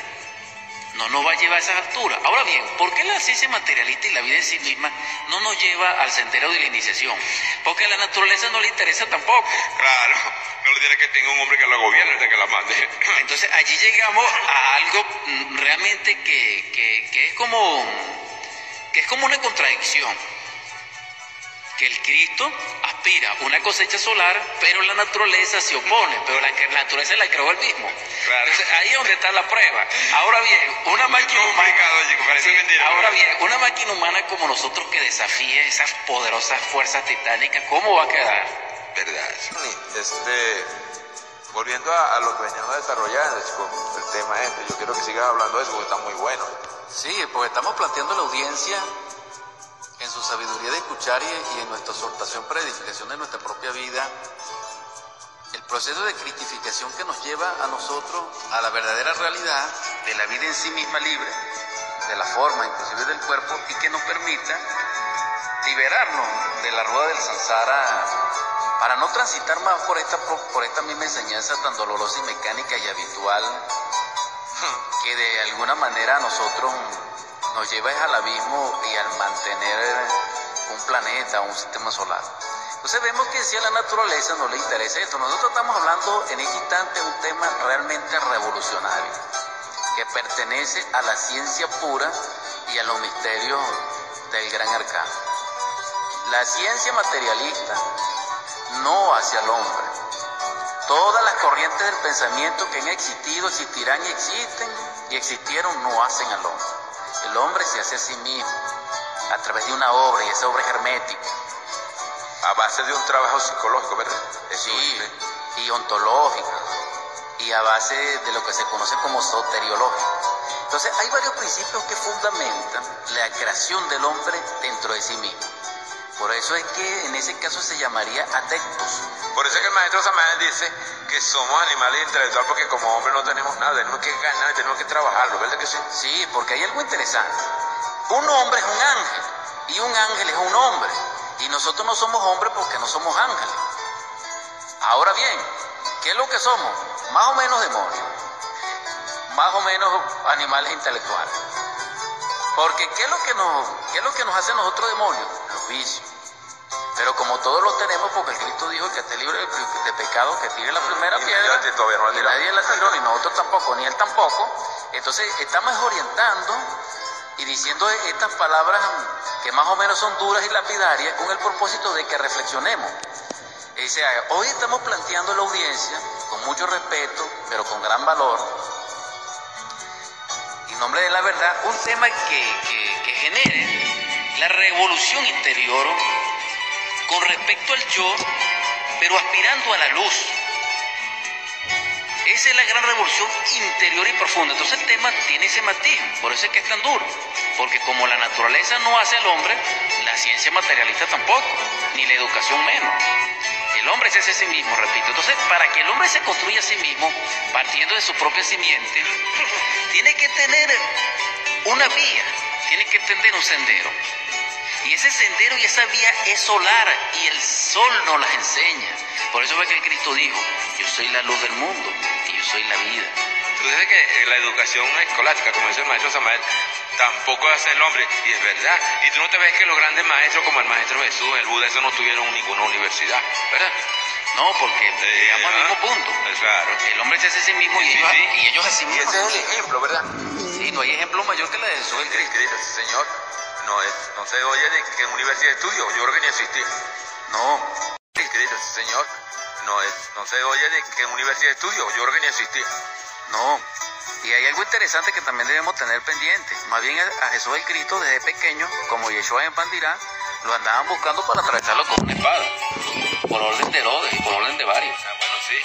S1: no nos va a llevar a esas alturas. Ahora bien, ¿por qué la ciencia materialista y la vida en sí misma no nos lleva al sendero de la iniciación? Porque a la naturaleza no le interesa tampoco.
S2: Claro, no le tiene que tenga un hombre que la gobierne, que la mande.
S1: Entonces allí llegamos a algo mm, realmente que, que, que es como que es como una contradicción que el Cristo aspira una cosecha solar, pero la naturaleza se opone, pero la, la naturaleza la creó él mismo. Entonces ahí es donde está la prueba. Ahora bien, una máquina humana, ahora bien, una máquina humana como nosotros que desafíe esas poderosas fuerzas titánicas, ¿cómo va a quedar?
S2: Verdad. Este, volviendo a, lo que veníamos desarrollando, el tema este, yo quiero que sigas hablando de eso porque está muy bueno.
S4: Sí, porque estamos planteando a la audiencia en su sabiduría de escuchar y, en nuestra exhortación para edificación de nuestra propia vida, el proceso de critificación que nos lleva a nosotros a la verdadera realidad de la vida en sí misma libre, de la forma inclusive del cuerpo y que nos permita liberarnos de la rueda del samsara para no transitar más por esta, por esta misma enseñanza tan dolorosa y mecánica y habitual que de alguna manera nosotros nos lleva al abismo y al mantener un planeta, un sistema solar.
S1: Entonces vemos que si a la naturaleza no le interesa esto. Nosotros estamos hablando en este instante de un tema realmente revolucionario, que pertenece a la ciencia pura y a los misterios del gran arcano. La ciencia materialista no hacia el hombre. Todas las corrientes del pensamiento que han existido, existirán y existen y existieron no hacen al hombre. El hombre se hace a sí mismo a través de una obra y esa obra es hermética
S2: a base de un trabajo psicológico, ¿verdad?
S1: sí, y ontológico, y a base de lo que se conoce como soteriológico. Entonces, hay varios principios que fundamentan la creación del hombre dentro de sí mismo. Por eso es que en ese caso se llamaría adeptos.
S2: Por eso es que el maestro Samael dice que somos animales intelectuales porque como hombre no tenemos nada, tenemos que ganar, tenemos que trabajarlo, ¿verdad que sí?
S1: Sí, porque hay algo interesante. Un hombre es un ángel y un ángel es un hombre. Y nosotros no somos hombres porque no somos ángeles. Ahora bien, ¿qué es lo que somos? Más o menos demonios. Más o menos animales intelectuales. Porque ¿qué es lo que nos, qué es lo que nos hace nosotros demonios? Pero como todos lo tenemos, porque el Cristo dijo que esté libre de, pecado, que tire la primera piedra. y nadie la tiró, ni nosotros tampoco, ni él tampoco. Entonces estamos orientando y diciendo estas palabras que más o menos son duras y lapidarias con el propósito de que reflexionemos. hoy estamos planteando a la audiencia, con mucho respeto, pero con gran valor, en nombre de la verdad, un tema que, que genere la revolución interior con respecto al yo, pero aspirando a la luz esa es la gran revolución interior y profunda. Entonces el tema tiene ese matiz, por eso es que es tan duro. Porque como la naturaleza no hace al hombre, la ciencia materialista tampoco, ni la educación menos. El hombre es ese sí mismo, repito. Entonces, para que el hombre se construya a sí mismo, partiendo de su propia simiente, tiene que tener una vía, tiene que tener un sendero. Y ese sendero y esa vía es solar y el sol nos las enseña. Por eso fue que Cristo dijo, yo soy la luz del mundo y yo soy la vida.
S2: Tú dices que la educación escolástica, como dice el maestro Samuel, tampoco hace el hombre, y es verdad. Y tú no te ves que los grandes maestros como el maestro Jesús, el Buda, eso no tuvieron ninguna universidad, ¿verdad?
S1: No, porque llegamos al mismo punto.
S2: Claro.
S1: El hombre se hace a sí mismo y, ellos, y ellos a sí mismos.
S2: ese es el ejemplo, ¿verdad?
S1: Sí, no hay ejemplo mayor que la de Jesús.
S2: El Señor, no, es, no se oye de que en universidad de estudio, yo creo que ni existía.
S1: No.
S2: Señor, no, es, no se oye de que en universidad de estudio, yo creo que ni existía.
S1: No. Y hay algo interesante que también debemos tener pendiente. Más bien a Jesús el Cristo desde pequeño, como Yeshua en Pandirá, lo andaban buscando para atravesarlo con una espada. Por orden de Herodes y
S2: bueno, sí.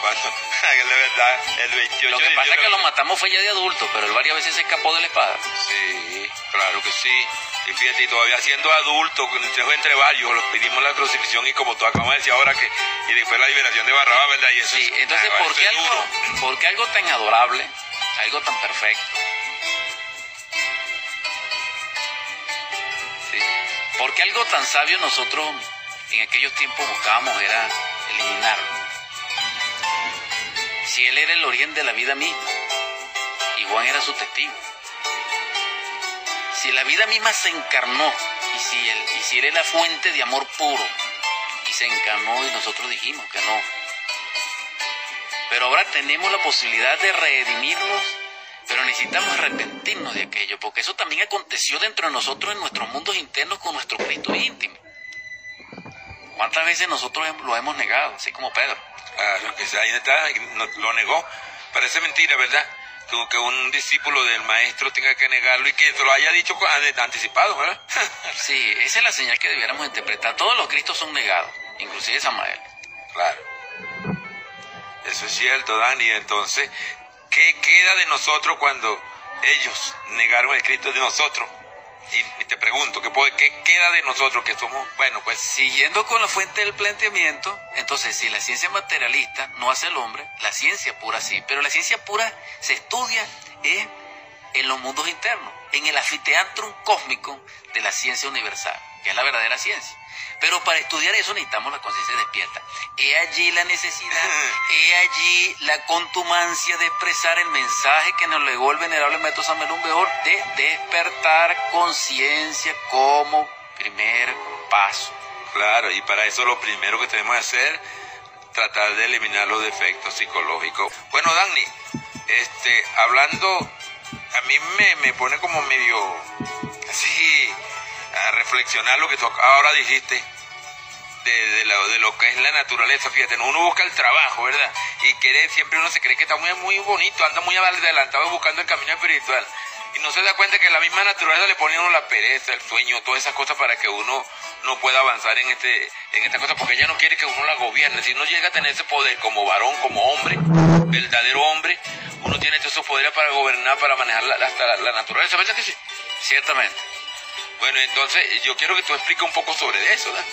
S2: Cuando, de verdad, el 28
S1: Lo que pasa es que lo matamos fue ya de adulto, pero él varias veces se escapó de la espada.
S2: Sí, claro que sí. Y fíjate, todavía siendo adulto, entre varios, los pedimos la crucifixión y como tú acabas de decir ahora que, y después la liberación de Barrabás, ¿verdad? Y eso
S1: sí, entonces, ¿por, qué algo, ¿por qué algo tan adorable, algo tan perfecto? ¿Sí? ¿Por qué algo tan sabio nosotros en aquellos tiempos buscábamos era eliminarlo? Si él era el origen de la vida misma y Juan era su testigo si la vida misma se encarnó y si, él, y si es la fuente de amor puro y se encarnó y nosotros dijimos que no. Pero ahora tenemos la posibilidad de redimirnos, pero necesitamos arrepentirnos de aquello, porque eso también aconteció dentro de nosotros en nuestros mundos internos con nuestro Cristo íntimo. ¿Cuántas veces nosotros lo hemos negado, así como Pedro?
S2: Claro, que ahí está, lo negó. Parece mentira, ¿verdad? que un discípulo del maestro tenga que negarlo y que te lo haya dicho anticipado, ¿verdad?
S1: sí, esa es la señal que debiéramos interpretar. Todos los cristos son negados, inclusive Samael.
S2: Claro. Eso es cierto, Dani. Entonces, ¿qué queda de nosotros cuando ellos negaron el Cristo de nosotros? Y, te pregunto, ¿qué, ¿qué queda de nosotros que somos, bueno, pues...
S1: Siguiendo con la fuente del planteamiento, entonces si la ciencia materialista no hace el hombre, la ciencia pura sí, pero la ciencia pura se estudia en los mundos internos, en el anfiteatro cósmico de la ciencia universal, que es la verdadera ciencia. Pero para estudiar eso necesitamos la conciencia despierta. He allí la necesidad, he allí la contumacia de expresar el mensaje que nos legó el venerable método Samuel Beor de despertar conciencia como primer paso.
S2: Claro, y para eso lo primero que tenemos que hacer, tratar de eliminar los defectos psicológicos. Bueno, Dani, este, hablando, a mí me, me pone como medio así a reflexionar lo que tú ahora dijiste de, lo, que es la naturaleza, fíjate, uno busca el trabajo, ¿verdad? Y quiere, siempre uno se cree que está muy, muy bonito, anda muy adelantado buscando el camino espiritual. Y no se da cuenta que la misma naturaleza le pone uno la pereza, el sueño, todas esas cosas para que uno no pueda avanzar en este en esta cosa, porque ella no quiere que uno la gobierne. Si uno llega a tener ese poder como varón, como hombre, verdadero hombre, uno tiene todos esos poderes para gobernar, para manejar la, la naturaleza, ¿verdad que sí?
S1: Ciertamente.
S2: Bueno, entonces yo quiero que tú expliques un poco sobre eso, ¿verdad?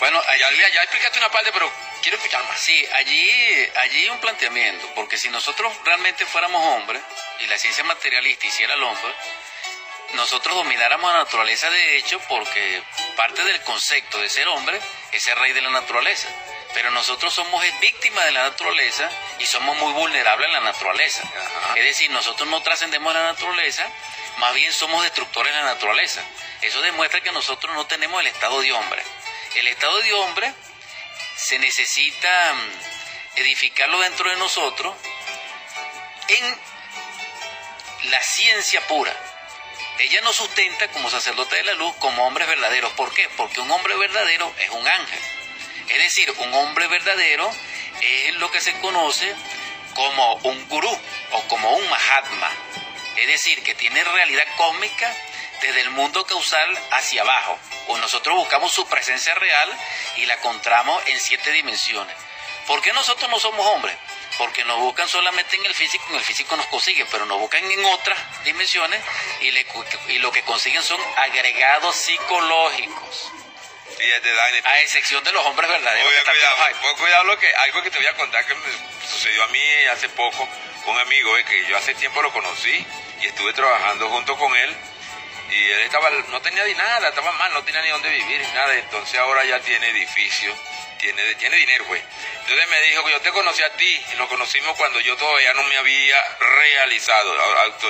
S1: Bueno, ya, ya explicaste una parte, pero quiero escuchar más. Sí, allí, allí un planteamiento, porque si nosotros realmente fuéramos hombres y la ciencia materialista hiciera el hombre, nosotros domináramos la naturaleza de hecho porque parte del concepto de ser hombre es ser rey de la naturaleza. Pero nosotros somos víctimas de la naturaleza y somos muy vulnerables en la naturaleza. Es decir, nosotros no trascendemos la naturaleza, más bien somos destructores de la naturaleza. Eso demuestra que nosotros no tenemos el estado de hombre. El estado de hombre se necesita mm, edificarlo dentro de nosotros en la ciencia pura. Ella nos sustenta como sacerdote de la luz, como hombres verdaderos. ¿Por qué? Porque un hombre verdadero es un ángel. Es decir, un hombre verdadero es lo que se conoce como un gurú o como un mahatma. Es decir, que tiene realidad cósmica desde el mundo causal hacia abajo. O nosotros buscamos su presencia real y la encontramos en siete dimensiones. ¿Por qué nosotros no somos hombres? Porque nos buscan solamente en el físico, en el físico nos consiguen, pero nos buscan en otras dimensiones y, y lo que consiguen son agregados psicológicos. A excepción de los hombres verdaderos.
S2: cuidado, cuidado lo que, algo que te voy a contar que me sucedió a mí hace poco, un amigo eh, que yo hace tiempo lo conocí y estuve trabajando junto con él y él estaba, no tenía ni nada, estaba mal, no tenía ni dónde vivir, ni nada. Entonces ahora ya tiene edificio, tiene, tiene dinero, güey. Entonces me dijo que yo te conocí a ti y nos conocimos cuando yo todavía no me había realizado,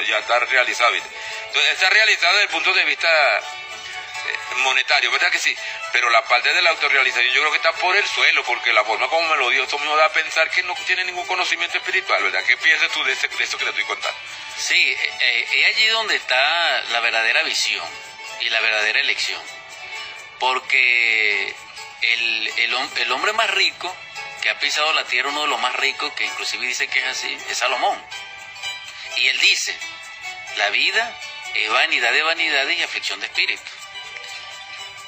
S2: ya está realizado. Entonces está realizado desde el punto de vista monetario, ¿verdad que sí? Pero la parte de la autorrealización yo creo que está por el suelo, porque la forma como me lo dio, eso me da a pensar que no tiene ningún conocimiento espiritual, ¿verdad? ¿Qué piensas tú de, eso que te estoy contando?
S1: Sí, eh, eh, es allí donde está la verdadera visión y la verdadera elección. Porque el, el hombre más rico que ha pisado la tierra, uno de los más ricos, que inclusive dice que es así, es Salomón. Y él dice, la vida es vanidad de vanidades y aflicción de espíritu.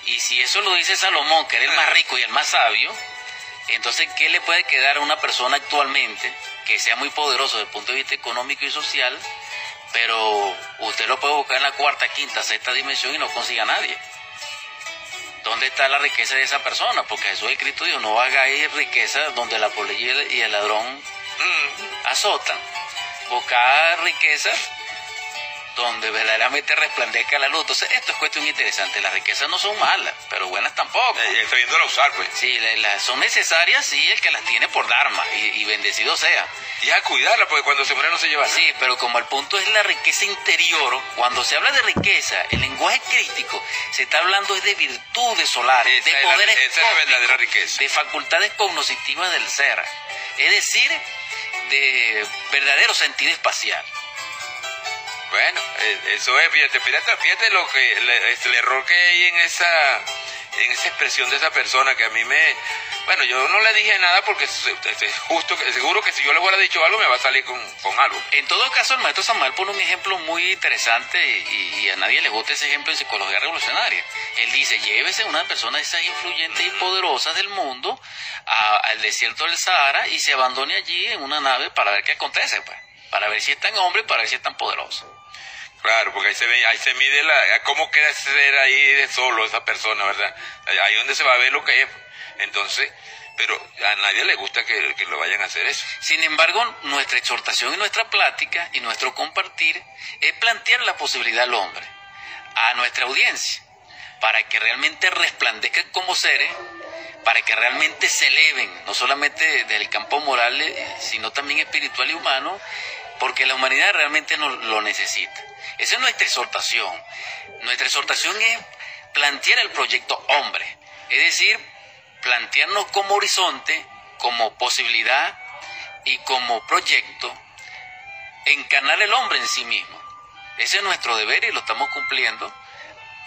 S1: Y si eso lo dice Salomón, que era el más rico y el más sabio, entonces, ¿qué le puede quedar a una persona actualmente que sea muy poderoso desde el punto de vista económico y social, pero usted lo puede buscar en la cuarta, quinta, sexta dimensión y no consiga a nadie? ¿Dónde está la riqueza de esa persona? Porque Jesús el Cristo dijo, no hagáis riqueza donde la polilla y el ladrón mm, azotan. Buscar riqueza donde verdaderamente resplandezca la luz. Entonces, esto es cuestión interesante. Las riquezas no son malas, pero buenas tampoco.
S2: Eh, estoy viendo a usar, pues.
S1: Sí, son necesarias, sí, el que las tiene por Dharma, y, bendecido sea.
S2: Y a cuidarla, porque cuando se muere no se lleva
S1: Sí, pero como el punto es la riqueza interior, cuando se habla de riqueza, el lenguaje crítico se está hablando es de virtudes solares, de poderes
S2: esa es la verdadera riqueza.
S1: de facultades cognitivas del ser. Es decir, de verdadero sentido espacial.
S2: Bueno, eh, eso es, fíjate, fíjate, fíjate lo que, este, el error que hay en esa, en esa expresión de esa persona que a mí me, bueno, yo no le dije nada porque es, justo, seguro que si yo le hubiera dicho algo me va a salir con, algo.
S1: En todo caso, el maestro Samuel pone un ejemplo muy interesante y, a nadie le gusta ese ejemplo en psicología revolucionaria. Él dice, llévese una persona de esas influyentes y poderosas del mundo al desierto del Sahara y se abandone allí en una nave para ver qué acontece, pues. Para ver si es tan hombre, para ver si es tan poderoso.
S2: Claro, porque ahí se ve, ahí se mide la, cómo queda ser ahí de solo esa persona, ¿verdad? Ahí donde se va a ver lo que es. Entonces, pero a nadie le gusta que, que, lo vayan a hacer eso.
S1: Sin embargo, nuestra exhortación y nuestra plática y nuestro compartir es plantear la posibilidad al hombre, a nuestra audiencia, para que realmente resplandezcan como seres, para que realmente se eleven, no solamente desde el campo moral, eh, sino también espiritual y humano, porque la humanidad realmente no, lo necesita. Esa es nuestra exhortación. Nuestra exhortación es plantear el proyecto hombre, Es decir, plantearnos como horizonte, como posibilidad y como proyecto, encarnar el hombre en sí mismo. Ese es nuestro deber y lo estamos cumpliendo.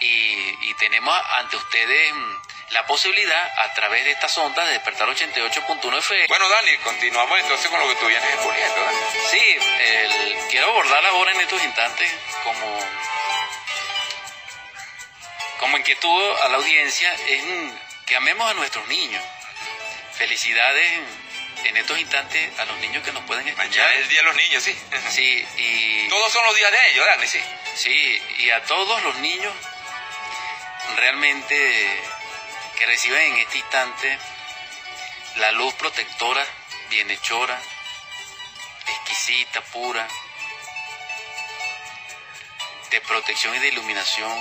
S1: Y, tenemos ante ustedes mm, la posibilidad a través de estas ondas de despertar 88.1 FM.
S2: Bueno, Dani, continuamos entonces con lo que tú vienes exponiendo.
S1: Sí, quiero abordar ahora en estos instantes como, como inquietud a la audiencia en que amemos a nuestros niños. Felicidades en estos instantes a los niños que nos pueden escuchar.
S2: Mañana es el Día de los Niños, sí.
S1: Sí, y...
S2: Todos son los días de ellos, Dani, sí.
S1: Sí, y a todos los niños realmente que reciben en este instante la luz protectora, bienhechora, exquisita, pura, de protección y de iluminación,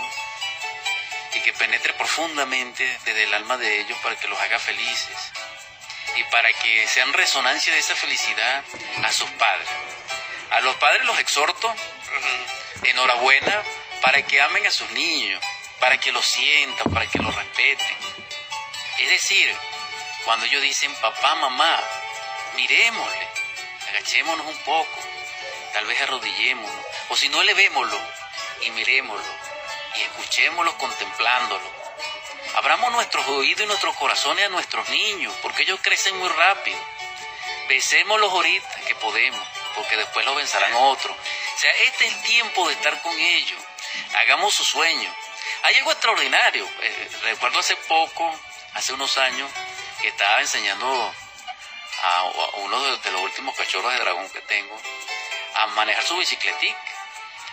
S1: y que penetre profundamente desde el alma de ellos para que los haga felices y para que sean resonancia de esa felicidad a sus padres. A los padres los exhorto, enhorabuena, para que amen a sus niños, para que los sientan, para que los respeten. Es decir, cuando ellos dicen papá, mamá, miremosle, agachémonos un poco, tal vez arrodillémonos, o si no, elevémoslo y miremoslo y escuchémoslo contemplándolo. Abramos nuestros oídos y nuestros corazones a nuestros niños, porque ellos crecen muy rápido. Besémoslos ahorita que podemos, porque después los vencerán otros. O sea, este es el tiempo de estar con ellos. Hagamos su sueño. Hay algo extraordinario. Eh, recuerdo hace poco hace unos años que estaba enseñando a, uno de, los últimos cachorros de dragón que tengo a manejar su bicicletica.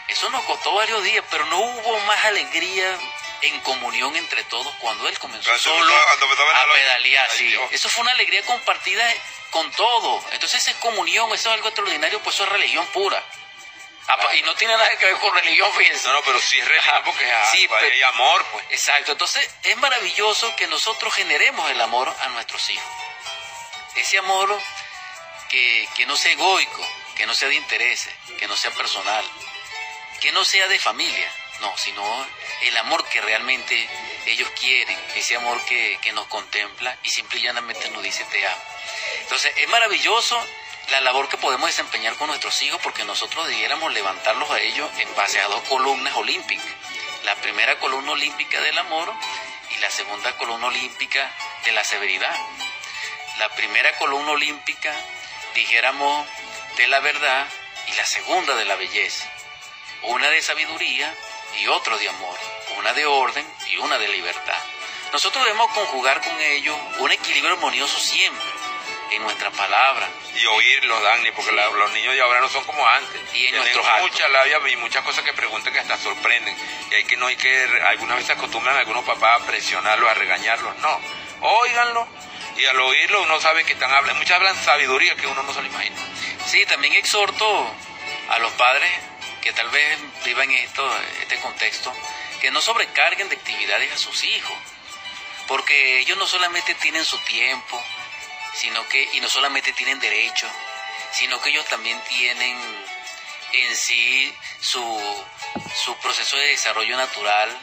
S1: Eso nos costó varios días, pero no hubo más alegría en comunión entre todos cuando él comenzó solo a pedalear. Sí. Eso fue una alegría compartida con todos. Entonces esa es comunión, eso es algo extraordinario, pues eso es religión pura. Y no tiene nada que ver con religión, fíjense.
S2: No, no, pero sí es religión porque sí, hay amor, pues.
S1: Exacto. Entonces, es maravilloso que nosotros generemos el amor a nuestros hijos. Ese amor que, que no sea egoico, que no sea de intereses, que no sea personal, que no sea de familia, no, sino el amor que realmente ellos quieren, ese amor que, que nos contempla y simple y llanamente nos dice te amo. Entonces, es maravilloso la labor que podemos desempeñar con nuestros hijos porque nosotros debiéramos levantarlos a ellos en base a dos columnas olímpicas. La primera columna olímpica del amor y la segunda columna olímpica de la severidad. La primera columna olímpica, dijéramos, de la verdad y la segunda de la belleza. Una de sabiduría y otra de amor. Una de orden y una de libertad. Nosotros debemos conjugar con ellos un equilibrio armonioso siempre en nuestra palabra.
S2: Y oírlos, Dani, porque los niños de ahora no son como antes.
S1: Y en
S2: nuestros mucha labia y muchas cosas que preguntan que hasta sorprenden. Y hay que no hay que, algunas veces acostumbran a algunos papás a presionarlos, a regañarlos. No, óiganlo. Y al oírlo uno sabe que están hablando, muchas hablan sabiduría que uno no se lo imagina.
S1: Sí, también exhorto a los padres que tal vez vivan en esto, este contexto, que no sobrecarguen de actividades a sus hijos, porque ellos no solamente tienen su tiempo, sino que, y no solamente tienen derecho, sino que ellos también tienen en sí su, su proceso de desarrollo natural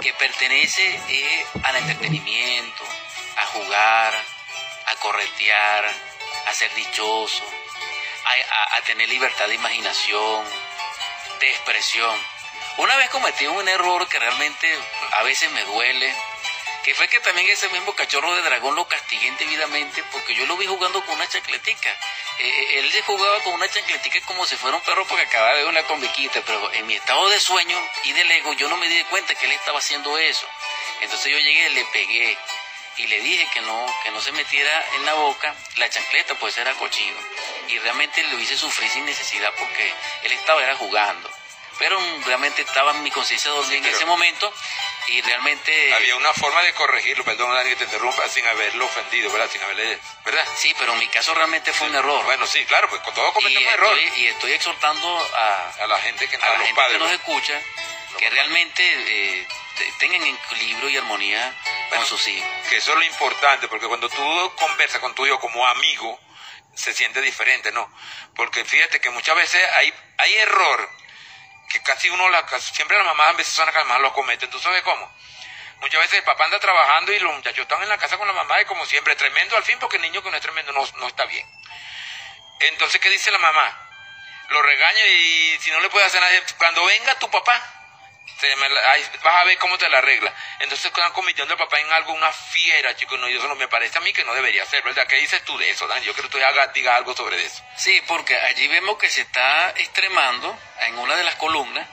S1: que pertenece eh, al entretenimiento, a jugar, a corretear, a ser dichoso, a, a, tener libertad de imaginación, de expresión. Una vez cometí un error que realmente a veces me duele, que fue que también ese mismo cachorro de dragón lo castigué indebidamente porque yo lo vi jugando con una chancletica. Eh, eh, él se jugaba con una chancletica como si fuera un perro porque acababa de una conviquita, pero en mi estado de sueño y del ego yo no me di cuenta que él estaba haciendo eso. Entonces yo llegué, le pegué y le dije que no, que no se metiera en la boca la chancleta, pues era cochino. Y realmente lo hice sufrir sin necesidad porque él estaba era jugando. Pero realmente estaba en mi conciencia dormida en ese momento y realmente...
S2: Había una forma de corregirlo, perdón, nadie que te interrumpa, sin haberlo ofendido, ¿verdad? Sin haberle... ¿verdad?
S1: Sí, pero en mi caso realmente fue un error.
S2: Bueno, sí, claro, pues con todo cometemos
S1: un
S2: error.
S1: Y estoy exhortando a,
S2: a la gente que,
S1: a la gente que nos escucha que realmente eh, tengan equilibrio y armonía con sus hijos.
S2: Que eso es lo importante, porque cuando tú conversas con tu hijo como amigo, se siente diferente, ¿no? Porque fíjate que muchas veces hay, hay error que casi uno, la, siempre las mamás a veces son las que más lo cometen. ¿Tú sabes cómo? Muchas veces el papá anda trabajando y los muchachos están en la casa con la mamá y como siempre, tremendo al fin porque el niño que no es tremendo no, no está bien. Entonces, ¿qué dice la mamá? Lo regaña y si no le puede hacer nada, cuando venga tu papá, vas a ver cómo te la arregla. Entonces están convirtiendo al papá en algo, una fiera, chicos, no, y eso no me parece a mí que no debería ser, ¿verdad? ¿Qué dices tú de eso, Dan? Yo creo que tú digas algo sobre eso.
S1: Sí, porque allí vemos que se está extremando en una de las columnas,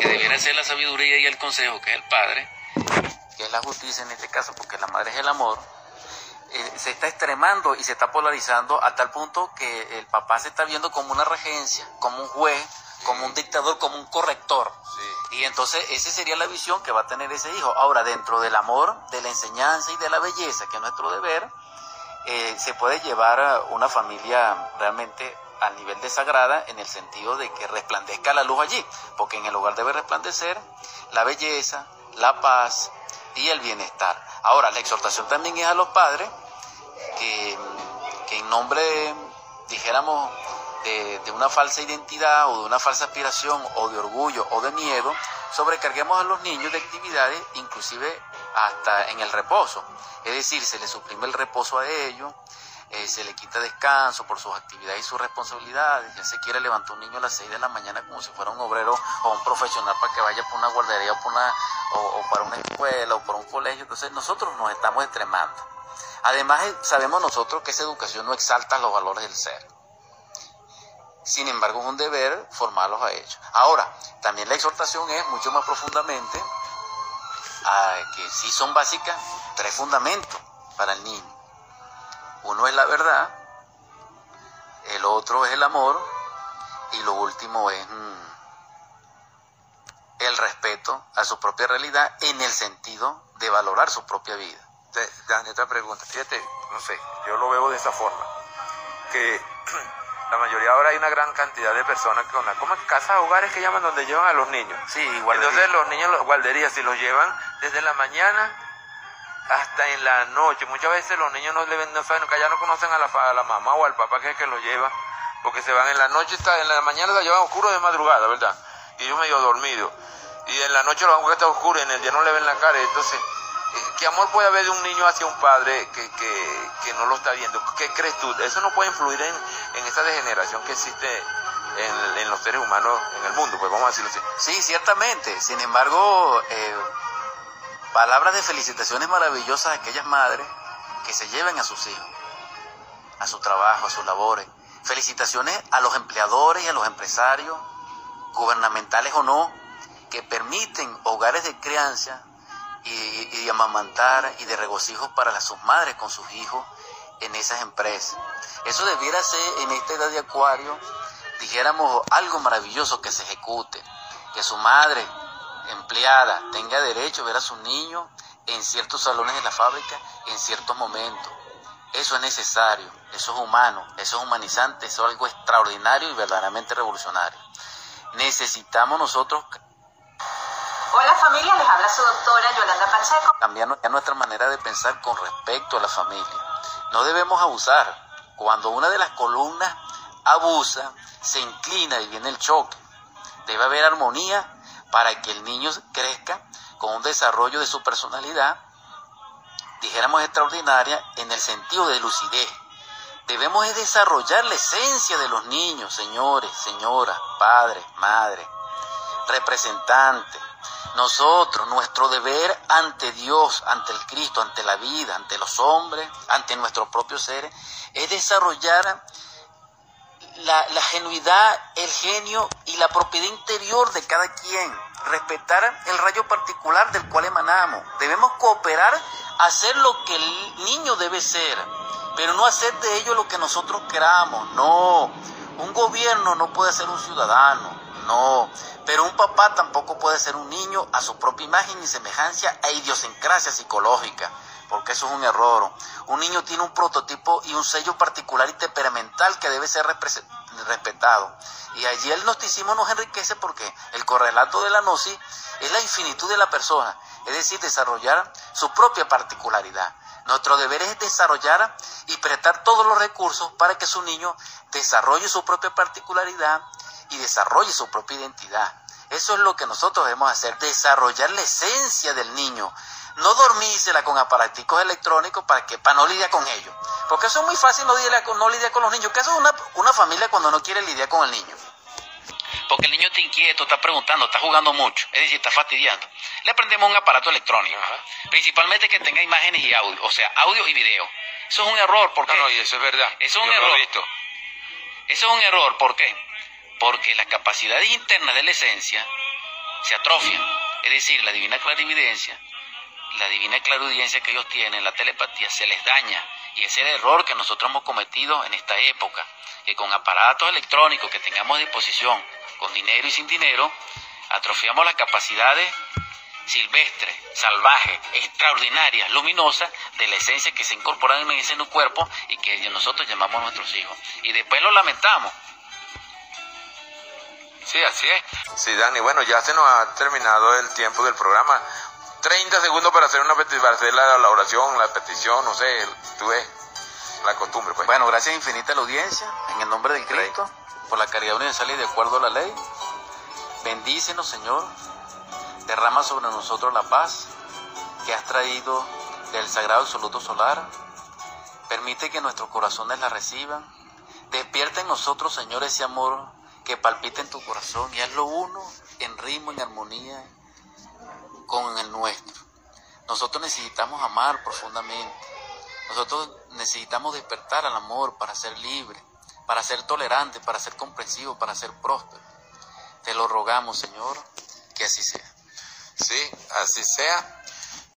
S1: que debiera ser la sabiduría y el consejo, que es el padre, que es la justicia en este caso, porque la madre es el amor, eh, se está extremando y se está polarizando a tal punto que el papá se está viendo como una regencia, como un juez, como un dictador, como un corrector. Y entonces esa sería la visión que va a tener ese hijo. Ahora, dentro del amor, de la enseñanza y de la belleza, que es nuestro deber, eh, se puede llevar a una familia realmente al nivel de sagrada en el sentido de que resplandezca la luz allí, porque en el hogar debe resplandecer la belleza, la paz y el bienestar. Ahora, la exhortación también es a los padres que, que en nombre, dijéramos, de, una falsa identidad o de una falsa aspiración o de orgullo o de miedo, sobrecarguemos a los niños de actividades, inclusive hasta en el reposo. Es decir, se les suprime el reposo a ellos, eh, se le quita descanso por sus actividades y sus responsabilidades. Ya se quiere levantar un niño a las 6 de la mañana como si fuera un obrero o un profesional para que vaya por una guardería o, una, o para una escuela o por un colegio. Entonces nosotros nos estamos extremando. Además, eh, sabemos nosotros que esa educación no exalta los valores del ser. Sin embargo, es un deber formarlos a ellos. Ahora, también la exhortación es mucho más profundamente a que sí son básicas tres fundamentos para el niño. Uno es la verdad, el otro es el amor y lo último es mm, el respeto a su propia realidad en el sentido de valorar su propia vida.
S2: Dani, otra pregunta. Fíjate, no sé, yo lo veo de esa forma. Que la mayoría ahora hay una gran cantidad de personas con la, como casas hogares que llaman donde llevan a los niños.
S1: Sí,
S2: Entonces los niños, los guarderías, si los llevan desde la mañana hasta en la noche. Muchas veces los niños no le ven, no saben, que ya no conocen a la, a la mamá o al papá que es que los lleva, porque se van en la noche, está, en la mañana se llevan oscuro de madrugada, ¿verdad? Y ellos medio dormidos. Y en la noche los van a estar oscuro y en el día no le ven la cara. Entonces, ¿Qué amor puede haber de un niño hacia un padre que, que, no lo está viendo? ¿Qué crees tú? Eso no puede influir en, en esta degeneración que existe en, en, los seres humanos en el mundo, pues vamos a decirlo así.
S1: Sí, ciertamente. Sin embargo, eh, palabras de felicitaciones maravillosas a aquellas madres que se lleven a sus hijos, a su trabajo, a sus labores. Felicitaciones a los empleadores y a los empresarios, gubernamentales o no, que permiten hogares de crianza y, de amamantar y de regocijo para sus madres con sus hijos en esas empresas. Eso debiera ser en esta edad de acuario, dijéramos, algo maravilloso que se ejecute, que su madre empleada tenga derecho a ver a su niño en ciertos salones de la fábrica en ciertos momentos. Eso es necesario, eso es humano, eso es humanizante, eso es algo extraordinario y verdaderamente revolucionario. Necesitamos nosotros
S5: familia, les habla su doctora Yolanda Pacheco.
S1: Cambiar nuestra manera de pensar con respecto a la familia. No debemos abusar. Cuando una de las columnas abusa, se inclina y viene el choque. Debe haber armonía para que el niño crezca con un desarrollo de su personalidad, dijéramos extraordinaria, en el sentido de lucidez. Debemos desarrollar la esencia de los niños, señores, señoras, padres, madres, representantes, nosotros, nuestro deber ante Dios, ante el Cristo, ante la vida, ante los hombres, ante nuestros propios seres, es desarrollar la, la genuidad, el genio y la propiedad interior de cada quien, respetar el rayo particular del cual emanamos. Debemos cooperar, hacer lo que el niño debe ser, pero no hacer de ello lo que nosotros queramos. No, un gobierno no puede ser un ciudadano, no, pero un papá tampoco puede ser un niño a su propia imagen y semejanza e idiosincrasia psicológica, porque eso es un error. Un niño tiene un prototipo y un sello particular y temperamental que debe ser respetado. Y allí el gnosticismo nos enriquece porque el correlato de la gnosis es la infinitud de la persona, es decir, desarrollar su propia particularidad. Nuestro deber es desarrollar y prestar todos los recursos para que su niño desarrolle su propia particularidad, y desarrolle su propia identidad. Eso es lo que nosotros debemos hacer, desarrollar la esencia del niño, no dormírsela con aparaticos electrónicos para que para no lidiar con ellos. Porque eso es muy fácil no lidiar con, no lidiar con los niños. que eso es una, una familia cuando no quiere lidiar con el niño?
S6: Porque el niño está inquieto, está preguntando, está jugando mucho, es decir, está fastidiando. Le prendemos un aparato electrónico, principalmente que tenga imágenes y audio, o sea, audio y video. Eso es un error, porque
S7: No, no, y eso es verdad.
S6: Eso es un
S7: Yo lo he
S6: error.
S7: visto.
S6: Eso es un error, ¿por qué? Porque las capacidades internas de la esencia se atrofian. Es decir, la divina clarividencia, la divina clarividencia que ellos tienen, la telepatía, se les daña. Y ese es el error que nosotros hemos cometido en esta época. Que con aparatos electrónicos que tengamos a disposición, con dinero y sin dinero, atrofiamos las capacidades silvestres, salvajes, extraordinarias, luminosas de la esencia que se incorpora en ese cuerpo y que nosotros llamamos nuestros hijos. Y después lo lamentamos.
S7: Sí, así es.
S2: Sí, Dani, bueno, ya se nos ha terminado el tiempo del programa. 30 segundos para hacer una para hacer la, la oración, la petición, no sé, tú ves, la costumbre, pues.
S1: Bueno, gracias infinita a la audiencia, en el nombre de Cristo, por la caridad universal y de acuerdo a la ley. Bendícenos, Señor. Derrama sobre nosotros la paz que has traído del Sagrado Absoluto Solar. Permite que nuestros corazones la reciban. Despierta en nosotros, Señor, ese amor que palpita en tu corazón y hazlo uno en ritmo, en armonía con el nuestro. Nosotros necesitamos amar profundamente. Nosotros necesitamos despertar al amor para ser libre, para ser tolerante, para ser comprensivo, para ser próspero. Te lo rogamos, Señor, que así sea.
S2: Sí, así sea.